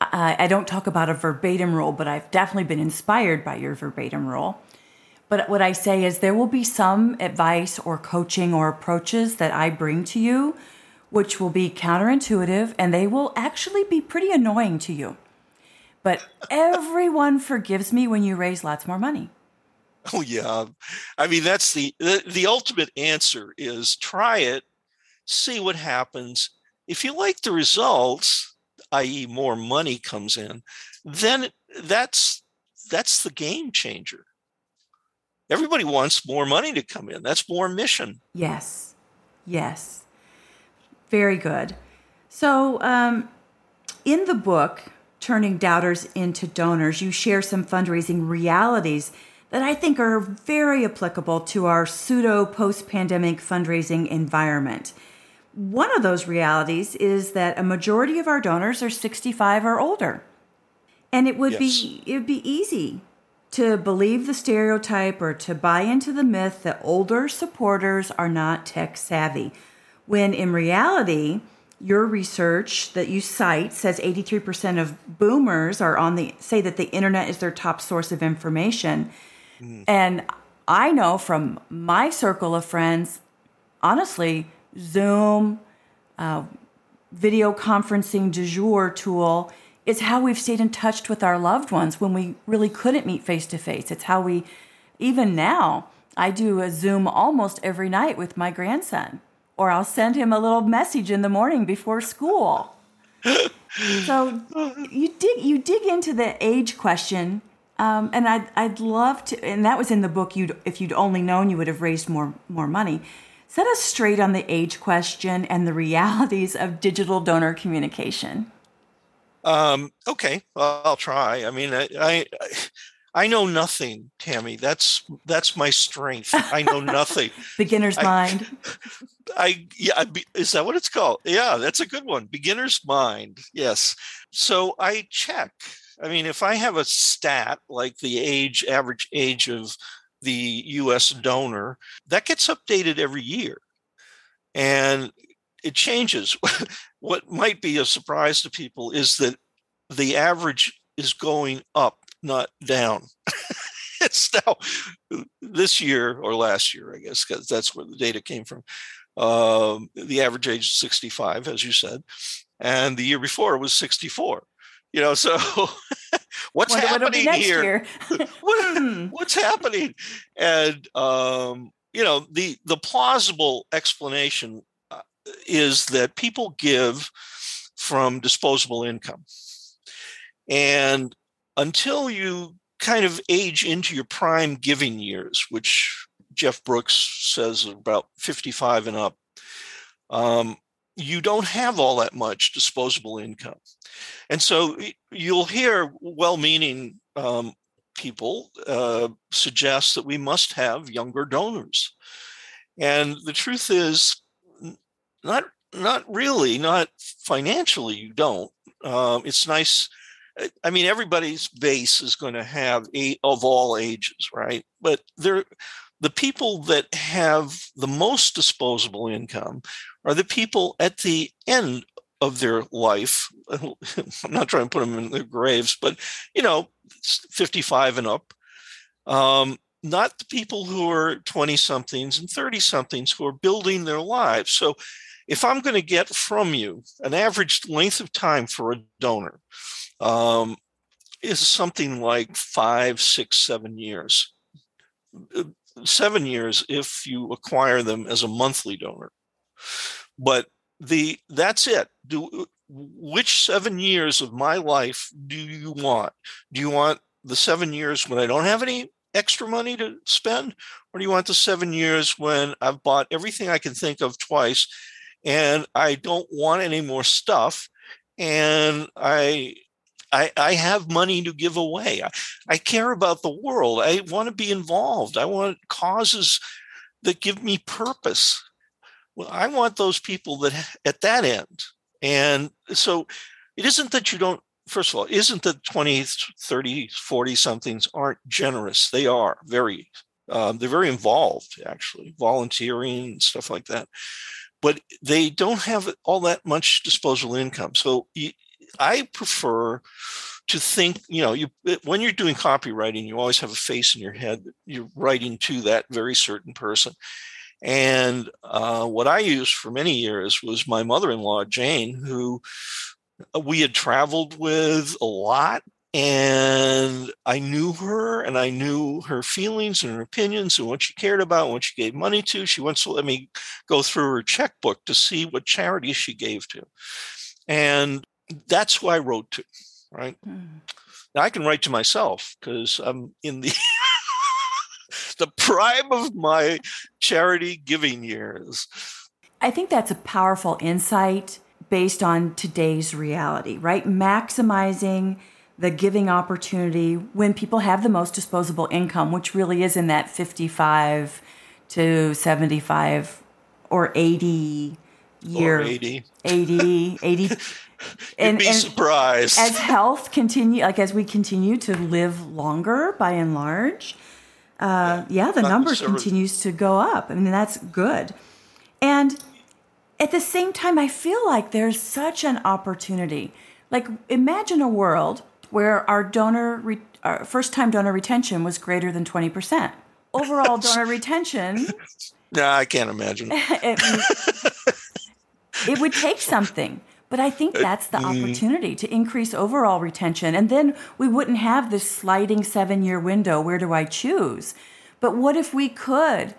I, I don't talk about a verbatim rule, but I've definitely been inspired by your verbatim rule. But what I say is there will be some advice or coaching or approaches that I bring to you, which will be counterintuitive and they will actually be pretty annoying to you. But everyone forgives me when you raise lots more money. Oh yeah, I mean that's the, the the ultimate answer is try it, see what happens. If you like the results, i.e., more money comes in, then that's that's the game changer. Everybody wants more money to come in. That's more mission. Yes, yes, very good. So, um, in the book, Turning Doubters into Donors, you share some fundraising realities that I think are very applicable to our pseudo post pandemic fundraising environment. One of those realities is that a majority of our donors are 65 or older. And it would yes. be it would be easy to believe the stereotype or to buy into the myth that older supporters are not tech savvy. When in reality, your research that you cite says 83% of boomers are on the say that the internet is their top source of information Mm. And I know from my circle of friends, honestly, Zoom, uh, video conferencing du jour tool is how we've stayed in touch with our loved ones when we really couldn't meet face to face. It's how we, even now, I do a Zoom almost every night with my grandson, or I'll send him a little message in the morning before school. so you dig you dig into the age question um, and I'd, I'd love to, and that was in the book. You'd, if you'd only known, you would have raised more, more money. Set us straight on the age question and the realities of digital donor communication. Um, okay, well, I'll try. I mean, I, I, I know nothing, Tammy. That's that's my strength. I know nothing. Beginner's I, mind. I yeah, I, is that what it's called? Yeah, that's a good one. Beginner's mind. Yes. So I check. I mean, if I have a stat like the age, average age of the US donor, that gets updated every year. And it changes. what might be a surprise to people is that the average is going up, not down. it's now this year or last year, I guess, because that's where the data came from. Um, the average age is 65, as you said, and the year before it was 64. You know, so what's Wonder happening here? what, what's happening? And um, you know, the the plausible explanation uh, is that people give from disposable income, and until you kind of age into your prime giving years, which Jeff Brooks says about 55 and up, um, you don't have all that much disposable income. And so you'll hear well meaning um, people uh, suggest that we must have younger donors. And the truth is, not not really, not financially, you don't. Um, it's nice. I mean, everybody's base is going to have eight of all ages, right? But there, the people that have the most disposable income are the people at the end of their life. I'm not trying to put them in their graves, but you know, 55 and up. Um, not the people who are 20 somethings and 30 somethings who are building their lives. So if I'm going to get from you an average length of time for a donor um, is something like five, six, seven years. Seven years if you acquire them as a monthly donor. But the that's it. Do which seven years of my life do you want? Do you want the seven years when I don't have any extra money to spend, or do you want the seven years when I've bought everything I can think of twice, and I don't want any more stuff, and I I, I have money to give away. I, I care about the world. I want to be involved. I want causes that give me purpose. Well, I want those people that at that end. And so it isn't that you don't, first of all, isn't that 20, 30, 40 somethings aren't generous. They are very, um, they're very involved, actually, volunteering and stuff like that. But they don't have all that much disposable income. So I prefer to think, you know, you when you're doing copywriting, you always have a face in your head you're writing to that very certain person. And uh, what I used for many years was my mother-in-law Jane, who uh, we had traveled with a lot, and I knew her, and I knew her feelings and her opinions, and what she cared about, and what she gave money to. She once let me go through her checkbook to see what charities she gave to, and that's who I wrote to, right? Mm. Now I can write to myself because I'm in the the prime of my charity giving years. I think that's a powerful insight based on today's reality, right? Maximizing the giving opportunity when people have the most disposable income, which really is in that 55 to 75 or 80 year. or 80 80 80 and, be and surprised. as health continue like as we continue to live longer by and large uh, yeah, yeah the number continues to go up. I mean that's good. And at the same time i feel like there's such an opportunity. Like imagine a world where our donor re- our first time donor retention was greater than 20% overall donor retention no i can't imagine it, it would take something but I think that's the mm. opportunity to increase overall retention. And then we wouldn't have this sliding seven year window. Where do I choose? But what if we could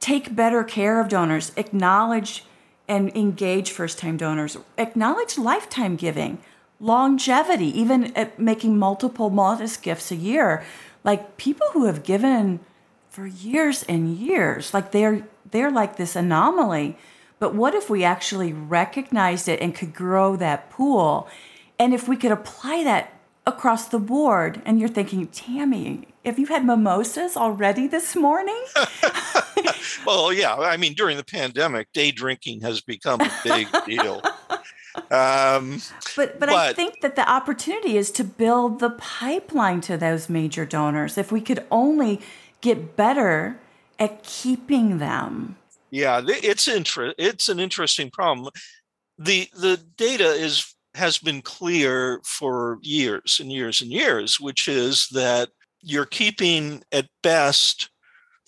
take better care of donors, acknowledge and engage first time donors, acknowledge lifetime giving, longevity, even uh, making multiple modest gifts a year? Like people who have given for years and years, like they're they're like this anomaly but what if we actually recognized it and could grow that pool? And if we could apply that across the board. And you're thinking, Tammy, have you had mimosas already this morning? well, yeah. I mean, during the pandemic, day drinking has become a big deal. Um, but, but, but I think that the opportunity is to build the pipeline to those major donors. If we could only get better at keeping them. Yeah, it's inter- It's an interesting problem. the The data is has been clear for years and years and years, which is that you're keeping at best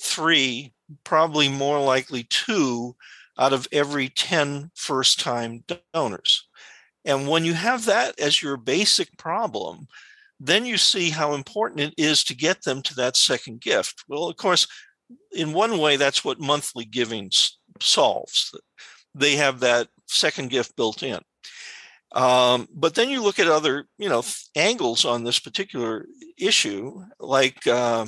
three, probably more likely two out of every 10 first time donors. And when you have that as your basic problem, then you see how important it is to get them to that second gift. Well, of course, in one way, that's what monthly giving solves. They have that second gift built in. Um, but then you look at other, you know, angles on this particular issue, like uh,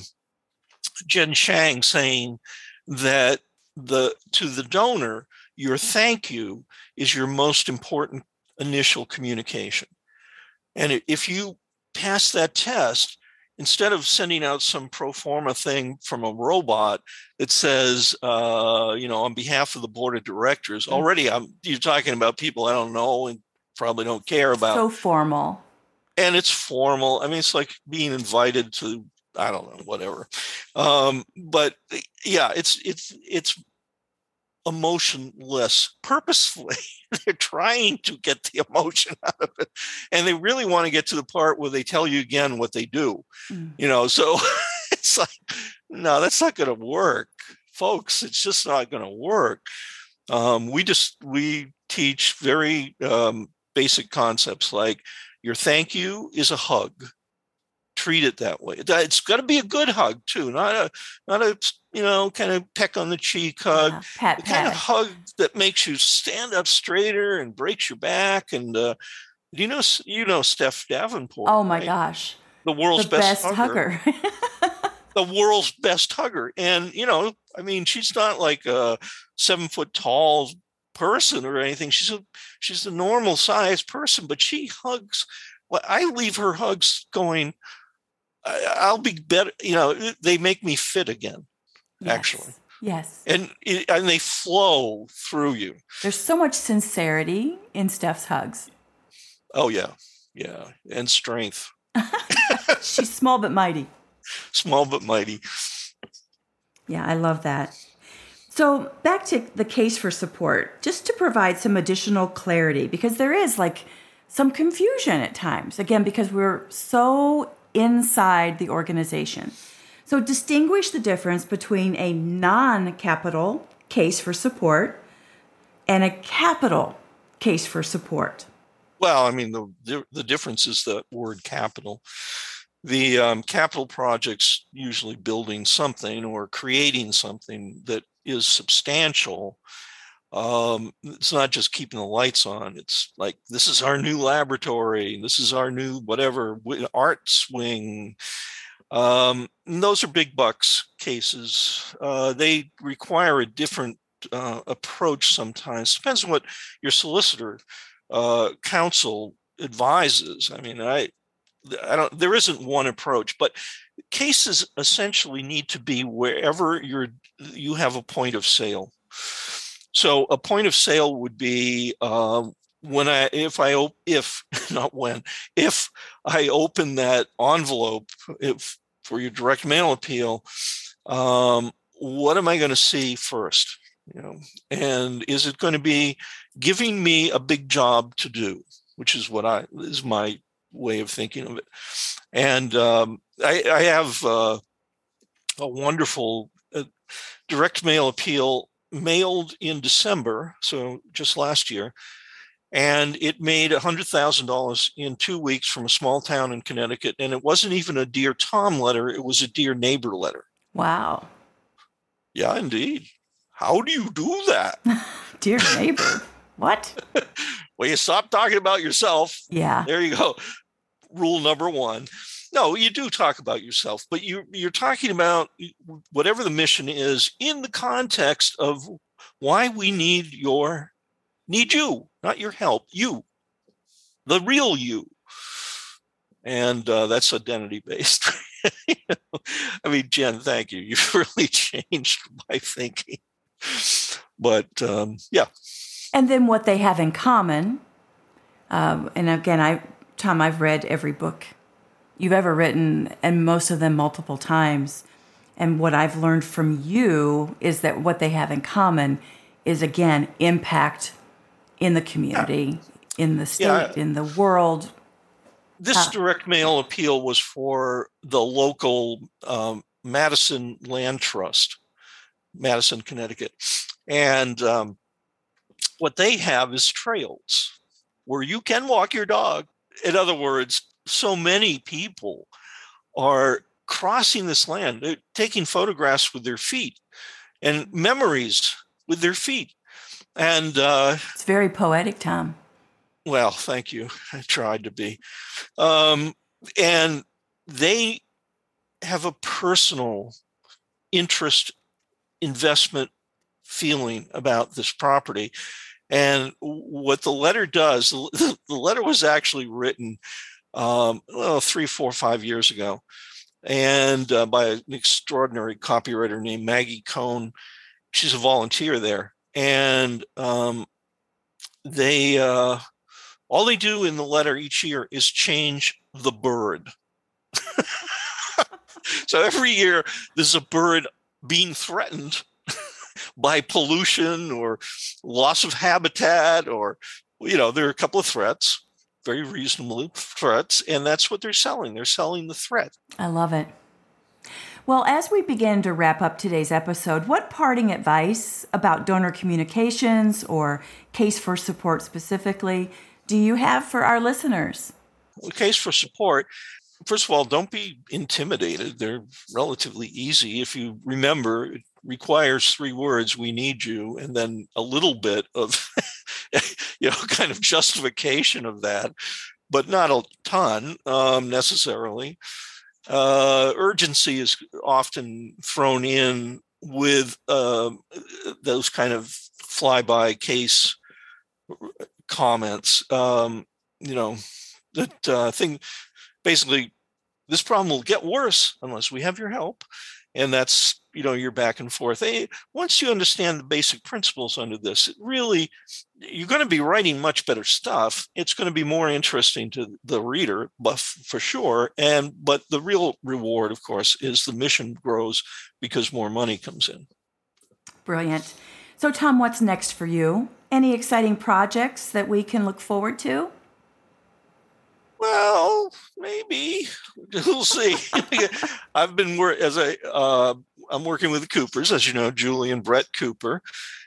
Jen Shang saying that the to the donor, your thank you is your most important initial communication. And if you pass that test, instead of sending out some pro forma thing from a robot that says, uh, you know, on behalf of the board of directors, mm. already I'm you're talking about people I don't know and probably don't care about. So formal. And it's formal. I mean, it's like being invited to I don't know, whatever. Um, but yeah, it's it's it's emotionless purposefully. They're trying to get the emotion out of it. And they really want to get to the part where they tell you again what they do. Mm. You know, so it's like, no, that's not going to work. Folks, it's just not going to work. Um, we just we teach very um, basic concepts like your thank you is a hug treat it that way. It's got to be a good hug too, not a not a you know kind of peck on the cheek hug. Yeah, pat, the pat. kind of hug that makes you stand up straighter and breaks your back. And uh, you know you know Steph Davenport. Oh my right? gosh, the world's the best, best hugger. hugger. the world's best hugger, and you know I mean she's not like a seven foot tall person or anything. She's a she's a normal sized person, but she hugs. Well, I leave her hugs going I'll be better. You know, they make me fit again. Yes. Actually, yes, and and they flow through you. There's so much sincerity in Steph's hugs. Oh yeah, yeah, and strength. She's small but mighty. Small but mighty. Yeah, I love that. So, back to the case for support, just to provide some additional clarity, because there is like some confusion at times. Again, because we're so inside the organization. So distinguish the difference between a non capital case for support and a capital case for support. Well, I mean, the, the difference is the word capital. The um, capital projects usually building something or creating something that is substantial um, it's not just keeping the lights on it's like this is our new laboratory this is our new whatever art swing. Um, those are big bucks cases. Uh, they require a different uh, approach sometimes depends on what your solicitor uh, counsel advises. I mean i i don't there isn't one approach but cases essentially need to be wherever you're you have a point of sale so a point of sale would be um, when I if I if not when if I open that envelope if for your direct mail appeal, um, what am I going to see first? You know, and is it going to be giving me a big job to do, which is what I is my way of thinking of it. And um, I, I, have uh, a wonderful uh, direct mail appeal mailed in December, so just last year, and it made $100,000 in two weeks from a small town in Connecticut. And it wasn't even a Dear Tom letter, it was a Dear Neighbor letter. Wow. Yeah, indeed. How do you do that? Dear Neighbor. what? well, you stop talking about yourself. Yeah. There you go. Rule number one no, you do talk about yourself, but you you're talking about whatever the mission is in the context of why we need your need you, not your help, you, the real you. and uh, that's identity based. I mean, Jen, thank you. You've really changed my thinking. But um, yeah. And then what they have in common, um, and again, I Tom, I've read every book you've ever written, and most of them multiple times. And what I've learned from you is that what they have in common is again impact in the community, in the state, yeah. in the world. This uh, direct mail appeal was for the local um, Madison Land Trust, Madison, Connecticut. And um, what they have is trails where you can walk your dog. In other words, so many people are crossing this land, They're taking photographs with their feet and memories with their feet. And uh, it's very poetic, Tom. Well, thank you. I tried to be. Um, and they have a personal interest, investment feeling about this property. And what the letter does, the letter was actually written um, well, three, four, five years ago, and uh, by an extraordinary copywriter named Maggie Cohn. She's a volunteer there, and um, they uh, all they do in the letter each year is change the bird. so every year there's a bird being threatened by pollution or loss of habitat or you know there are a couple of threats very reasonable threats, and that's what they're selling. They're selling the threat. I love it. Well, as we begin to wrap up today's episode, what parting advice about donor communications or case for support specifically do you have for our listeners? The case for support, first of all, don't be intimidated. They're relatively easy. If you remember, requires three words we need you, and then a little bit of you know, kind of justification of that, but not a ton um, necessarily. Uh, urgency is often thrown in with uh, those kind of flyby case comments. Um, you know, that uh, thing basically, this problem will get worse unless we have your help. And that's you know you're back and forth. Hey, once you understand the basic principles under this it really you're going to be writing much better stuff. It's going to be more interesting to the reader but for sure and but the real reward of course is the mission grows because more money comes in. Brilliant. So tom what's next for you? Any exciting projects that we can look forward to well, maybe we'll see. I've been as I uh, I'm working with the Coopers, as you know, Julie and Brett Cooper.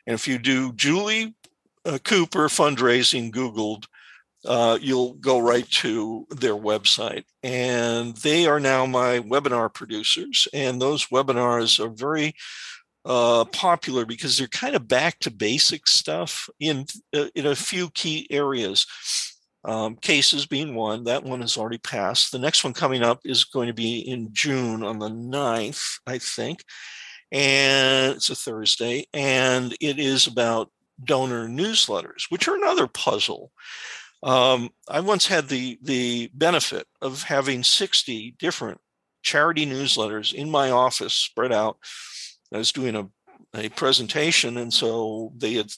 And if you do Julie uh, Cooper fundraising Googled, uh, you'll go right to their website. And they are now my webinar producers. And those webinars are very uh, popular because they're kind of back to basic stuff in, uh, in a few key areas. Um, cases being one, that one has already passed. The next one coming up is going to be in June on the 9th, I think. And it's a Thursday. And it is about donor newsletters, which are another puzzle. Um, I once had the the benefit of having 60 different charity newsletters in my office spread out. I was doing a, a presentation, and so they had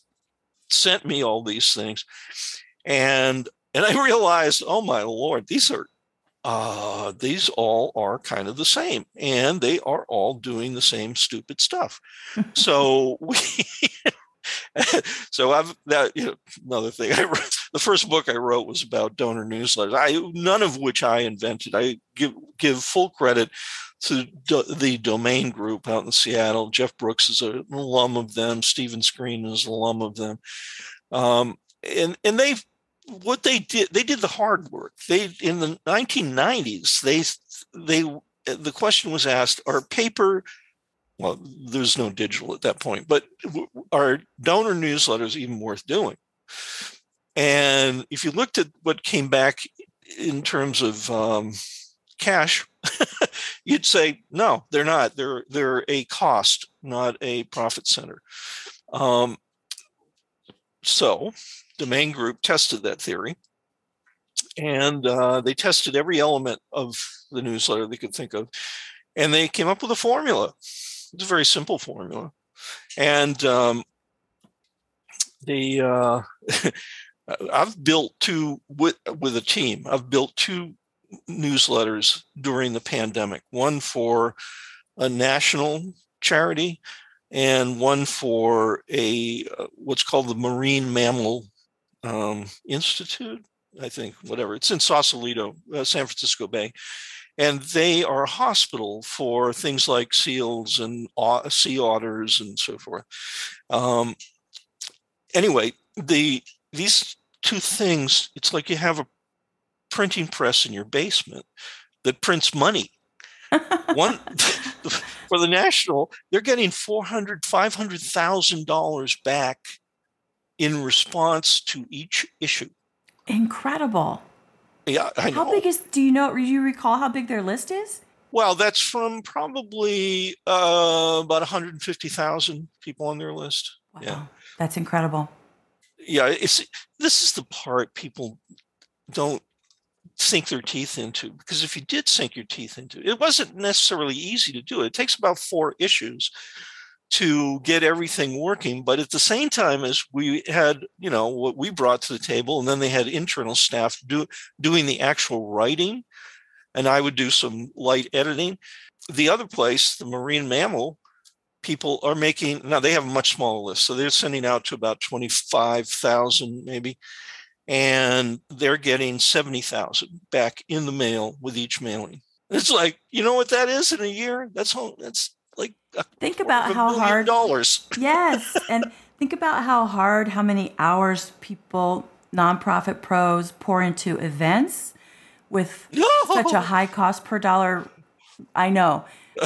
sent me all these things. And and I realized, oh my lord, these are uh, these all are kind of the same, and they are all doing the same stupid stuff. so we. so I've that you know, another thing. I wrote, the first book I wrote was about donor newsletters. I none of which I invented. I give give full credit to do, the domain group out in Seattle. Jeff Brooks is an alum of them. Steven Screen is an alum of them. Um, and and they've what they did they did the hard work. They in the 1990s they they the question was asked are paper well there's no digital at that point but are donor newsletters even worth doing? And if you looked at what came back in terms of um, cash you'd say no they're not. They're they're a cost not a profit center. Um, so domain group tested that theory and uh, they tested every element of the newsletter they could think of, and they came up with a formula. It's a very simple formula, and um, the uh, I've built two with with a team. I've built two newsletters during the pandemic. One for a national charity, and one for a uh, what's called the Marine Mammal um, Institute. I think whatever it's in Sausalito, uh, San Francisco Bay, and they are a hospital for things like seals and sea otters and so forth. Um, anyway, the these two things, it's like you have a printing press in your basement that prints money. One for the national, they're getting 400, 500,000 dollars back in response to each issue. Incredible. Yeah, I How big is? Do you know? Do you recall how big their list is? Well, that's from probably uh, about 150,000 people on their list. Wow. Yeah, that's incredible. Yeah, it's this is the part people don't sink their teeth into because if you did sink your teeth into it, it wasn't necessarily easy to do it. It takes about four issues to get everything working. But at the same time as we had, you know, what we brought to the table, and then they had internal staff do doing the actual writing, and I would do some light editing. The other place, the marine mammal, people are making now they have a much smaller list, so they're sending out to about twenty five thousand maybe. And they're getting 70,000 back in the mail with each mailing. It's like, you know what that is in a year? That's all, that's like think about how hard dollars. yes, and think about how hard, how many hours people, nonprofit pros, pour into events with no! such a high cost per dollar. I know.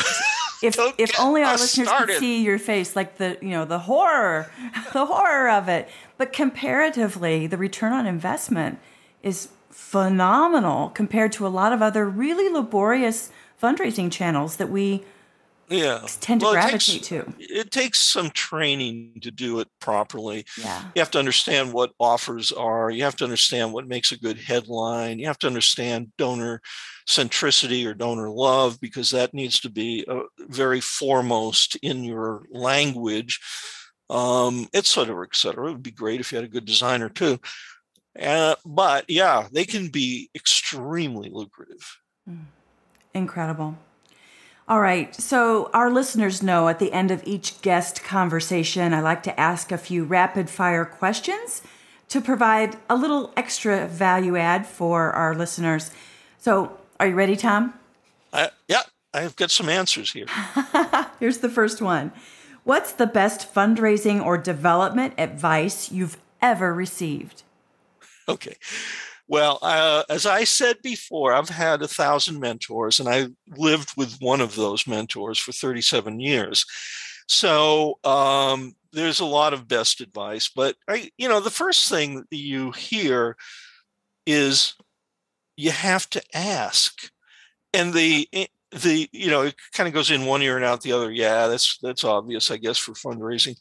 If if only our listeners started. could see your face, like the you know the horror, the horror of it. But comparatively, the return on investment is phenomenal compared to a lot of other really laborious fundraising channels that we yeah. Tend to well, gravitate it takes, to. it takes some training to do it properly. Yeah. You have to understand what offers are. You have to understand what makes a good headline. You have to understand donor centricity or donor love because that needs to be uh, very foremost in your language um et cetera et cetera. It would be great if you had a good designer too. Uh, but yeah they can be extremely lucrative. Mm. incredible all right. So, our listeners know at the end of each guest conversation, I like to ask a few rapid fire questions to provide a little extra value add for our listeners. So, are you ready, Tom? Uh, yeah, I've got some answers here. Here's the first one What's the best fundraising or development advice you've ever received? Okay. Well, uh, as I said before, I've had a thousand mentors, and I lived with one of those mentors for 37 years. So um, there's a lot of best advice, but I, you know, the first thing that you hear is you have to ask, and the eh, the you know it kind of goes in one ear and out the other. Yeah, that's that's obvious, I guess, for fundraising,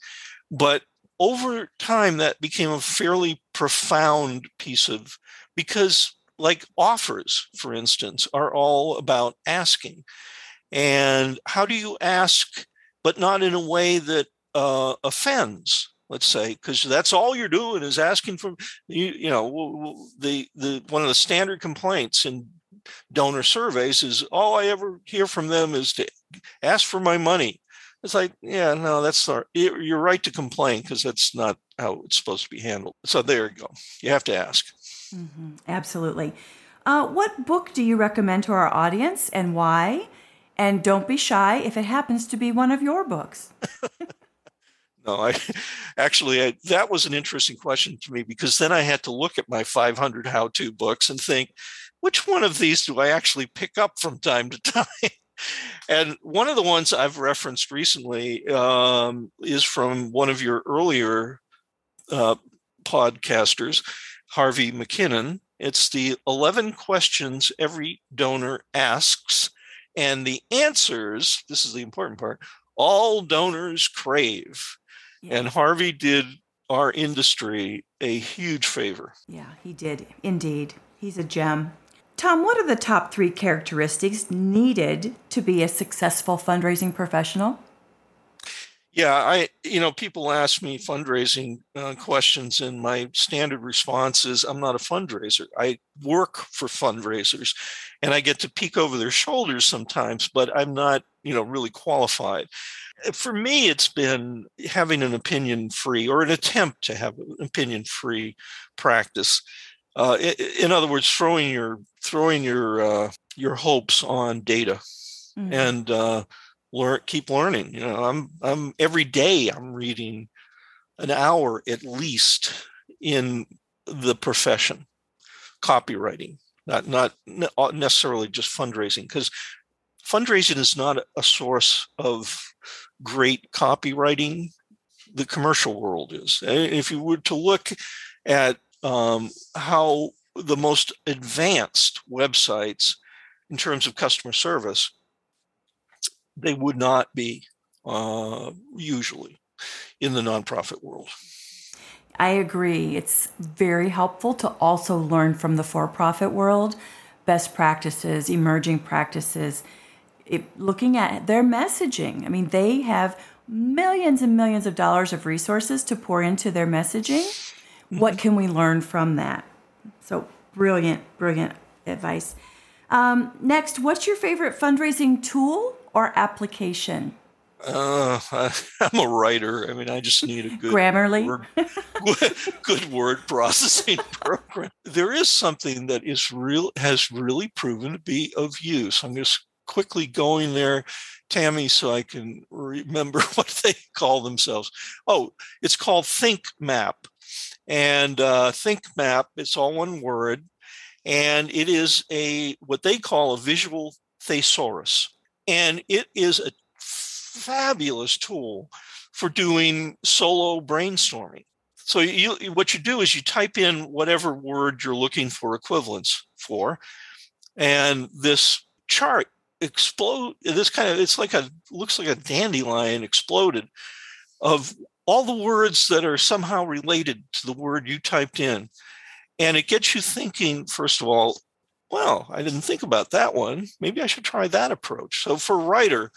but over time that became a fairly profound piece of because like offers for instance are all about asking. And how do you ask but not in a way that uh, offends let's say because that's all you're doing is asking for you, you know the the one of the standard complaints in donor surveys is all i ever hear from them is to ask for my money it's like yeah no that's not you're right to complain because that's not how it's supposed to be handled so there you go you have to ask Mm-hmm. Absolutely. Uh, what book do you recommend to our audience and why? And don't be shy if it happens to be one of your books. no, I actually I, that was an interesting question to me because then I had to look at my 500 how-to books and think, which one of these do I actually pick up from time to time? And one of the ones I've referenced recently um, is from one of your earlier uh, podcasters, Harvey McKinnon. It's the 11 questions every donor asks, and the answers this is the important part all donors crave. And Harvey did our industry a huge favor. Yeah, he did indeed. He's a gem. Tom, what are the top three characteristics needed to be a successful fundraising professional? Yeah, I, you know, people ask me fundraising uh, questions, and my standard response is I'm not a fundraiser. I work for fundraisers and I get to peek over their shoulders sometimes, but I'm not, you know, really qualified. For me, it's been having an opinion free or an attempt to have an opinion free practice. Uh, in other words, throwing your throwing your uh, your hopes on data mm-hmm. and uh, learn keep learning you know i'm i'm every day i'm reading an hour at least in the profession copywriting not not uh, necessarily just fundraising because fundraising is not a source of great copywriting the commercial world is if you were to look at um, how the most advanced websites in terms of customer service they would not be uh, usually in the nonprofit world. I agree. It's very helpful to also learn from the for profit world best practices, emerging practices, it, looking at their messaging. I mean, they have millions and millions of dollars of resources to pour into their messaging. Mm-hmm. What can we learn from that? So, brilliant, brilliant advice. Um, next, what's your favorite fundraising tool or application? Uh, I, am a writer. I mean, I just need a good Grammarly, word, good word processing program. There is something that is real has really proven to be of use. I'm just quickly going there, Tammy, so I can remember what they call themselves. Oh, it's called Think Map, and uh, Think Map. It's all one word, and it is a what they call a visual thesaurus. And it is a fabulous tool for doing solo brainstorming. So you, what you do is you type in whatever word you're looking for equivalents for, and this chart explode. This kind of it's like a looks like a dandelion exploded of all the words that are somehow related to the word you typed in, and it gets you thinking. First of all, well, I didn't think about that one. Maybe I should try that approach. So for writer,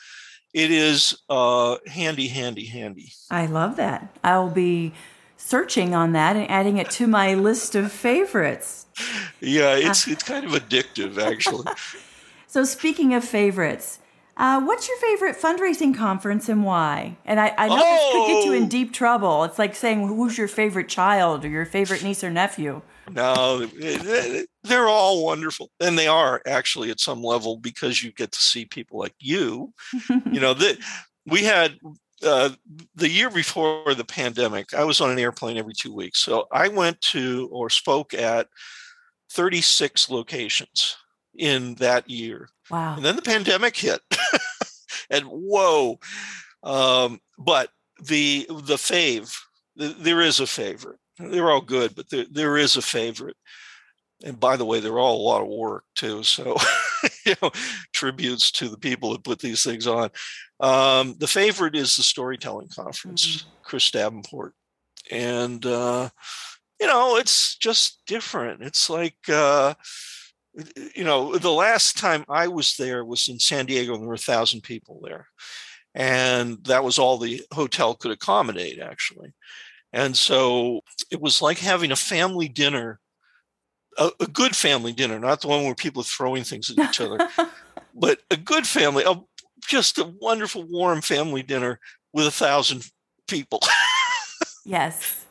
it is uh, handy, handy, handy. I love that. I'll be searching on that and adding it to my list of favorites. Yeah, it's uh, it's kind of addictive, actually. so speaking of favorites, uh, what's your favorite fundraising conference and why? And I, I know oh! this could get you in oh! deep trouble. It's like saying who's your favorite child or your favorite niece or nephew. No, they're all wonderful, and they are actually at some level because you get to see people like you. you know that we had uh, the year before the pandemic. I was on an airplane every two weeks, so I went to or spoke at 36 locations in that year. Wow! And then the pandemic hit, and whoa! Um, but the the fave, the, there is a favorite they're all good, but there, there is a favorite. And by the way, they're all a lot of work too. So, you know, tributes to the people that put these things on. Um, the favorite is the storytelling conference, mm-hmm. Chris Davenport. And, uh, you know, it's just different. It's like, uh, you know, the last time I was there was in San Diego, and there were a thousand people there. And that was all the hotel could accommodate, actually. And so it was like having a family dinner, a, a good family dinner, not the one where people are throwing things at each other, but a good family, a, just a wonderful, warm family dinner with a thousand people. yes.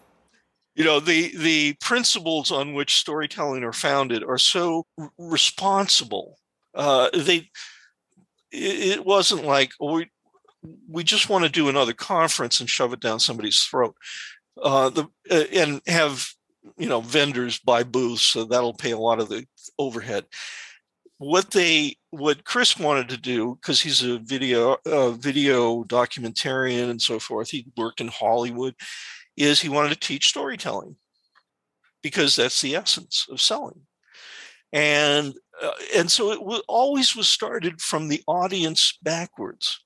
You know, the, the principles on which storytelling are founded are so r- responsible. Uh, they, it, it wasn't like, oh, we, we just want to do another conference and shove it down somebody's throat uh, the uh, and have you know vendors buy booths, so that'll pay a lot of the overhead. What they what Chris wanted to do because he's a video uh, video documentarian and so forth. He worked in Hollywood. Is he wanted to teach storytelling because that's the essence of selling, and uh, and so it w- always was started from the audience backwards.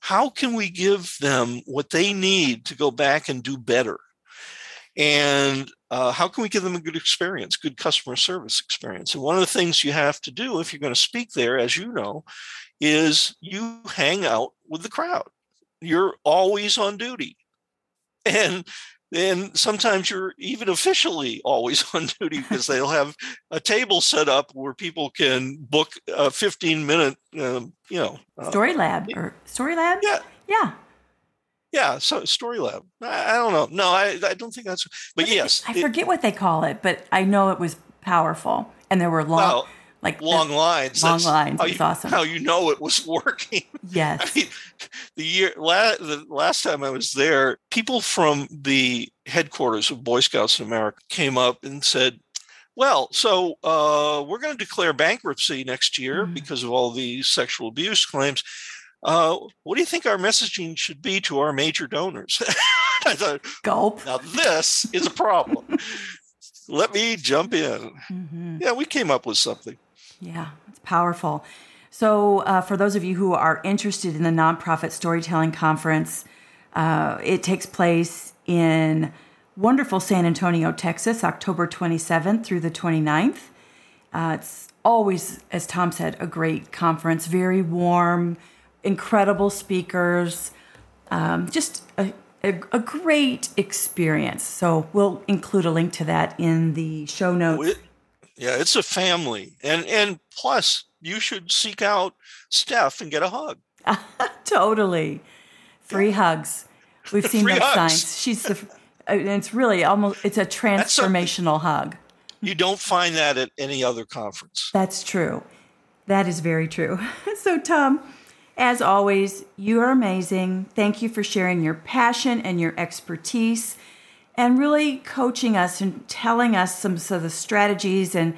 How can we give them what they need to go back and do better? And uh, how can we give them a good experience, good customer service experience? And one of the things you have to do if you're going to speak there, as you know, is you hang out with the crowd. You're always on duty. And and sometimes you're even officially always on duty because they'll have a table set up where people can book a 15 minute um, you know uh, story lab or story lab? Yeah. Yeah. Yeah so story lab. I, I don't know. No I, I don't think that's but yes i forget it, what they call it but i know it was powerful and there were long well, like long lines. Long That's lines. It's awesome. How you know it was working? Yes. I mean, the year la- the last time I was there, people from the headquarters of Boy Scouts in America came up and said, "Well, so uh, we're going to declare bankruptcy next year mm. because of all these sexual abuse claims." Uh, what do you think our messaging should be to our major donors? I thought, Gulp. Now this is a problem. Let me jump in. Mm-hmm. Yeah, we came up with something. Yeah, it's powerful. So, uh, for those of you who are interested in the Nonprofit Storytelling Conference, uh, it takes place in wonderful San Antonio, Texas, October 27th through the 29th. Uh, it's always, as Tom said, a great conference, very warm, incredible speakers, um, just a, a, a, great experience. So, we'll include a link to that in the show notes. Yeah, it's a family, and and plus you should seek out Steph and get a hug. totally, free hugs. We've seen those signs. She's the. Uh, it's really almost. It's a transformational a, hug. You don't find that at any other conference. That's true. That is very true. so, Tom, as always, you are amazing. Thank you for sharing your passion and your expertise and really coaching us and telling us some of the strategies and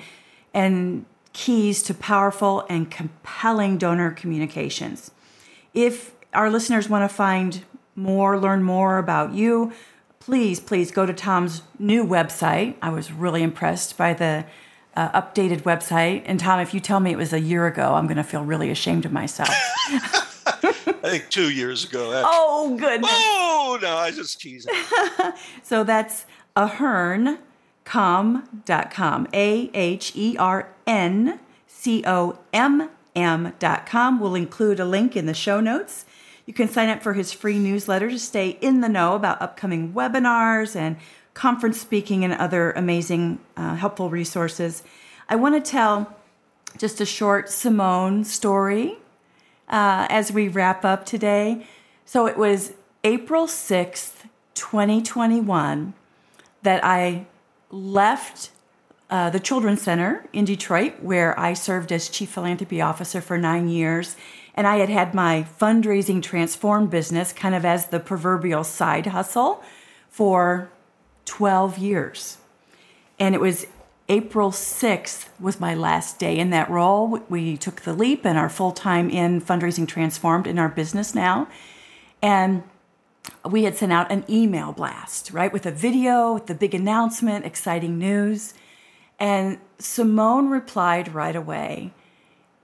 and keys to powerful and compelling donor communications. If our listeners want to find more, learn more about you, please, please go to Tom's new website. I was really impressed by the uh, updated website. And Tom, if you tell me it was a year ago, I'm going to feel really ashamed of myself. I think two years ago. Actually. Oh goodness! Oh no, I just teasing. so that's ahern.com. A H E R N C O M M dot com. We'll include a link in the show notes. You can sign up for his free newsletter to stay in the know about upcoming webinars and conference speaking and other amazing, uh, helpful resources. I want to tell just a short Simone story uh, as we wrap up today. So it was April 6th, 2021, that I left uh, the Children's Center in Detroit, where I served as Chief Philanthropy Officer for nine years. And I had had my fundraising transform business kind of as the proverbial side hustle for 12 years. And it was April 6th was my last day in that role. We took the leap and are full time in fundraising transformed in our business now. And we had sent out an email blast, right, with a video, with the big announcement, exciting news. And Simone replied right away.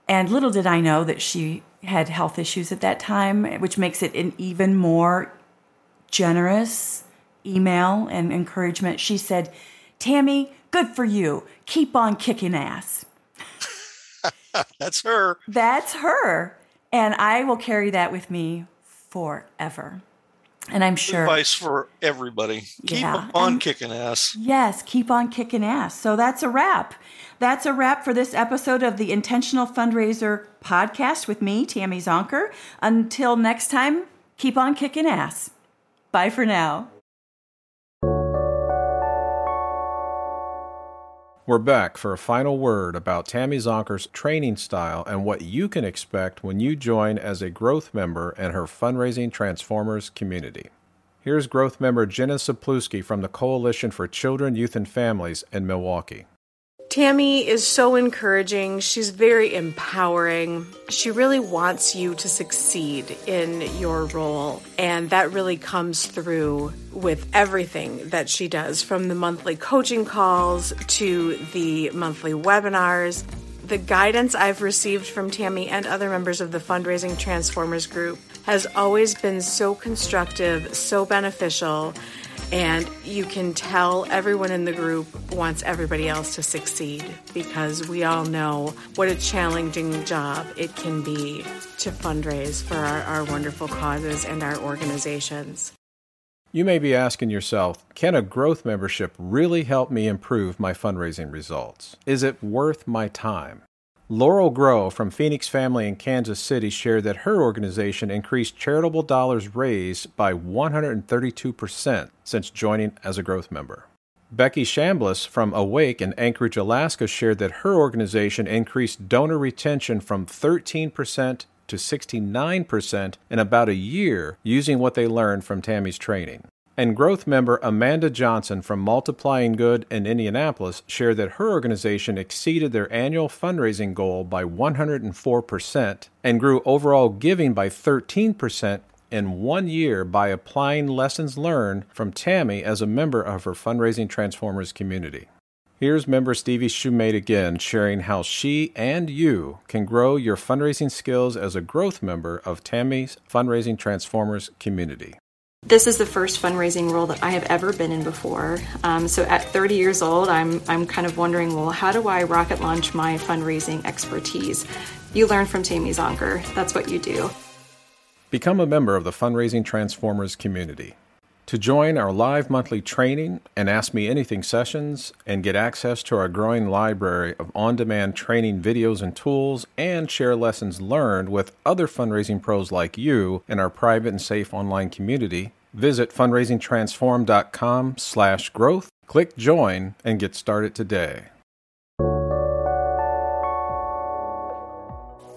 And little did I know that she had health issues at that time, which makes it an even more generous email and encouragement. She said, Tammy, Good for you. Keep on kicking ass. That's her. That's her. And I will carry that with me forever. And I'm sure. Advice for everybody. Keep yeah. on and kicking ass. Yes, keep on kicking ass. So that's a wrap. That's a wrap for this episode of the Intentional Fundraiser podcast with me, Tammy Zonker. Until next time, keep on kicking ass. Bye for now. We're back for a final word about Tammy Zonker's training style and what you can expect when you join as a growth member in her fundraising Transformers community. Here's growth member Jenna Sapluski from the Coalition for Children, Youth, and Families in Milwaukee. Tammy is so encouraging. She's very empowering. She really wants you to succeed in your role. And that really comes through with everything that she does from the monthly coaching calls to the monthly webinars. The guidance I've received from Tammy and other members of the Fundraising Transformers group has always been so constructive, so beneficial And you can tell everyone in the group wants everybody else to succeed because we all know what a challenging job it can be to fundraise for our, our wonderful causes and our organizations. You may be asking yourself, can a growth membership really help me improve my fundraising results? Is it worth my time? Laurel Grow from Phoenix Family in Kansas City shared that her organization increased charitable dollars raised by 132% since joining as a growth member. Becky Shambliss from Awake in Anchorage, Alaska shared that her organization increased donor retention from 13% to 69% in about a year using what they learned from Tammy's training. And growth member Amanda Johnson from Multiplying Good in Indianapolis shared that her organization exceeded their annual fundraising goal by 104% and grew overall giving by 13% in one year by applying lessons learned from Tammy as a member of her Fundraising Transformers community. Here's member Stevie Shumate again sharing how she and you can grow your fundraising skills as a growth member of Tammy's Fundraising Transformers community. This is the first fundraising role that I have ever been in before. Um, so at 30 years old, I'm, I'm kind of wondering, well, how do I rocket launch my fundraising expertise? You learn from Tammy Zonker. That's what you do. Become a member of the Fundraising Transformers community. To join our live monthly training and Ask Me Anything sessions and get access to our growing library of on demand training videos and tools and share lessons learned with other fundraising pros like you in our private and safe online community, visit fundraisingtransform.com slash growth, click join, and get started today.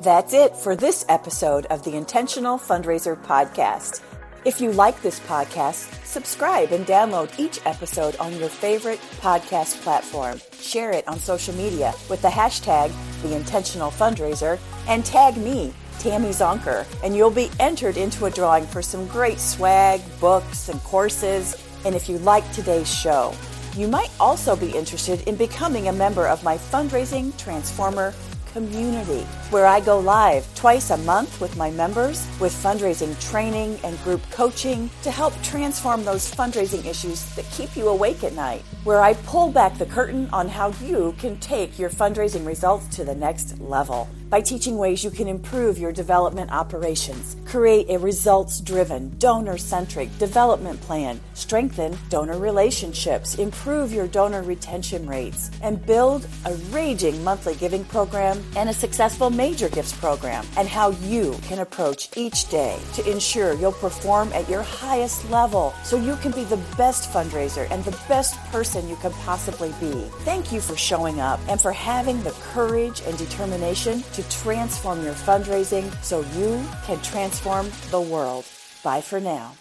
That's it for this episode of the Intentional Fundraiser Podcast. If you like this podcast, subscribe and download each episode on your favorite podcast platform. Share it on social media with the hashtag The Intentional Fundraiser and tag me, Tammy Zonker, and you'll be entered into a drawing for some great swag, books, and courses. And if you like today's show, you might also be interested in becoming a member of my Fundraising Transformer community, where I go live twice a month with my members with fundraising training and group coaching to help transform those fundraising issues that keep you awake at night, where I pull back the curtain on how you can take your fundraising results to the next level by teaching ways you can improve your development operations, create a results driven, donor centric development plan, strengthen donor relationships, improve your donor retention rates, and build a raging monthly giving program and a successful major gifts program, and how you can approach each day to ensure you'll perform at your highest level so you can be the best fundraiser and the best person you can possibly be. Thank you for showing up and for having the courage and determination to transform your fundraising so you can transform the world. Bye for now.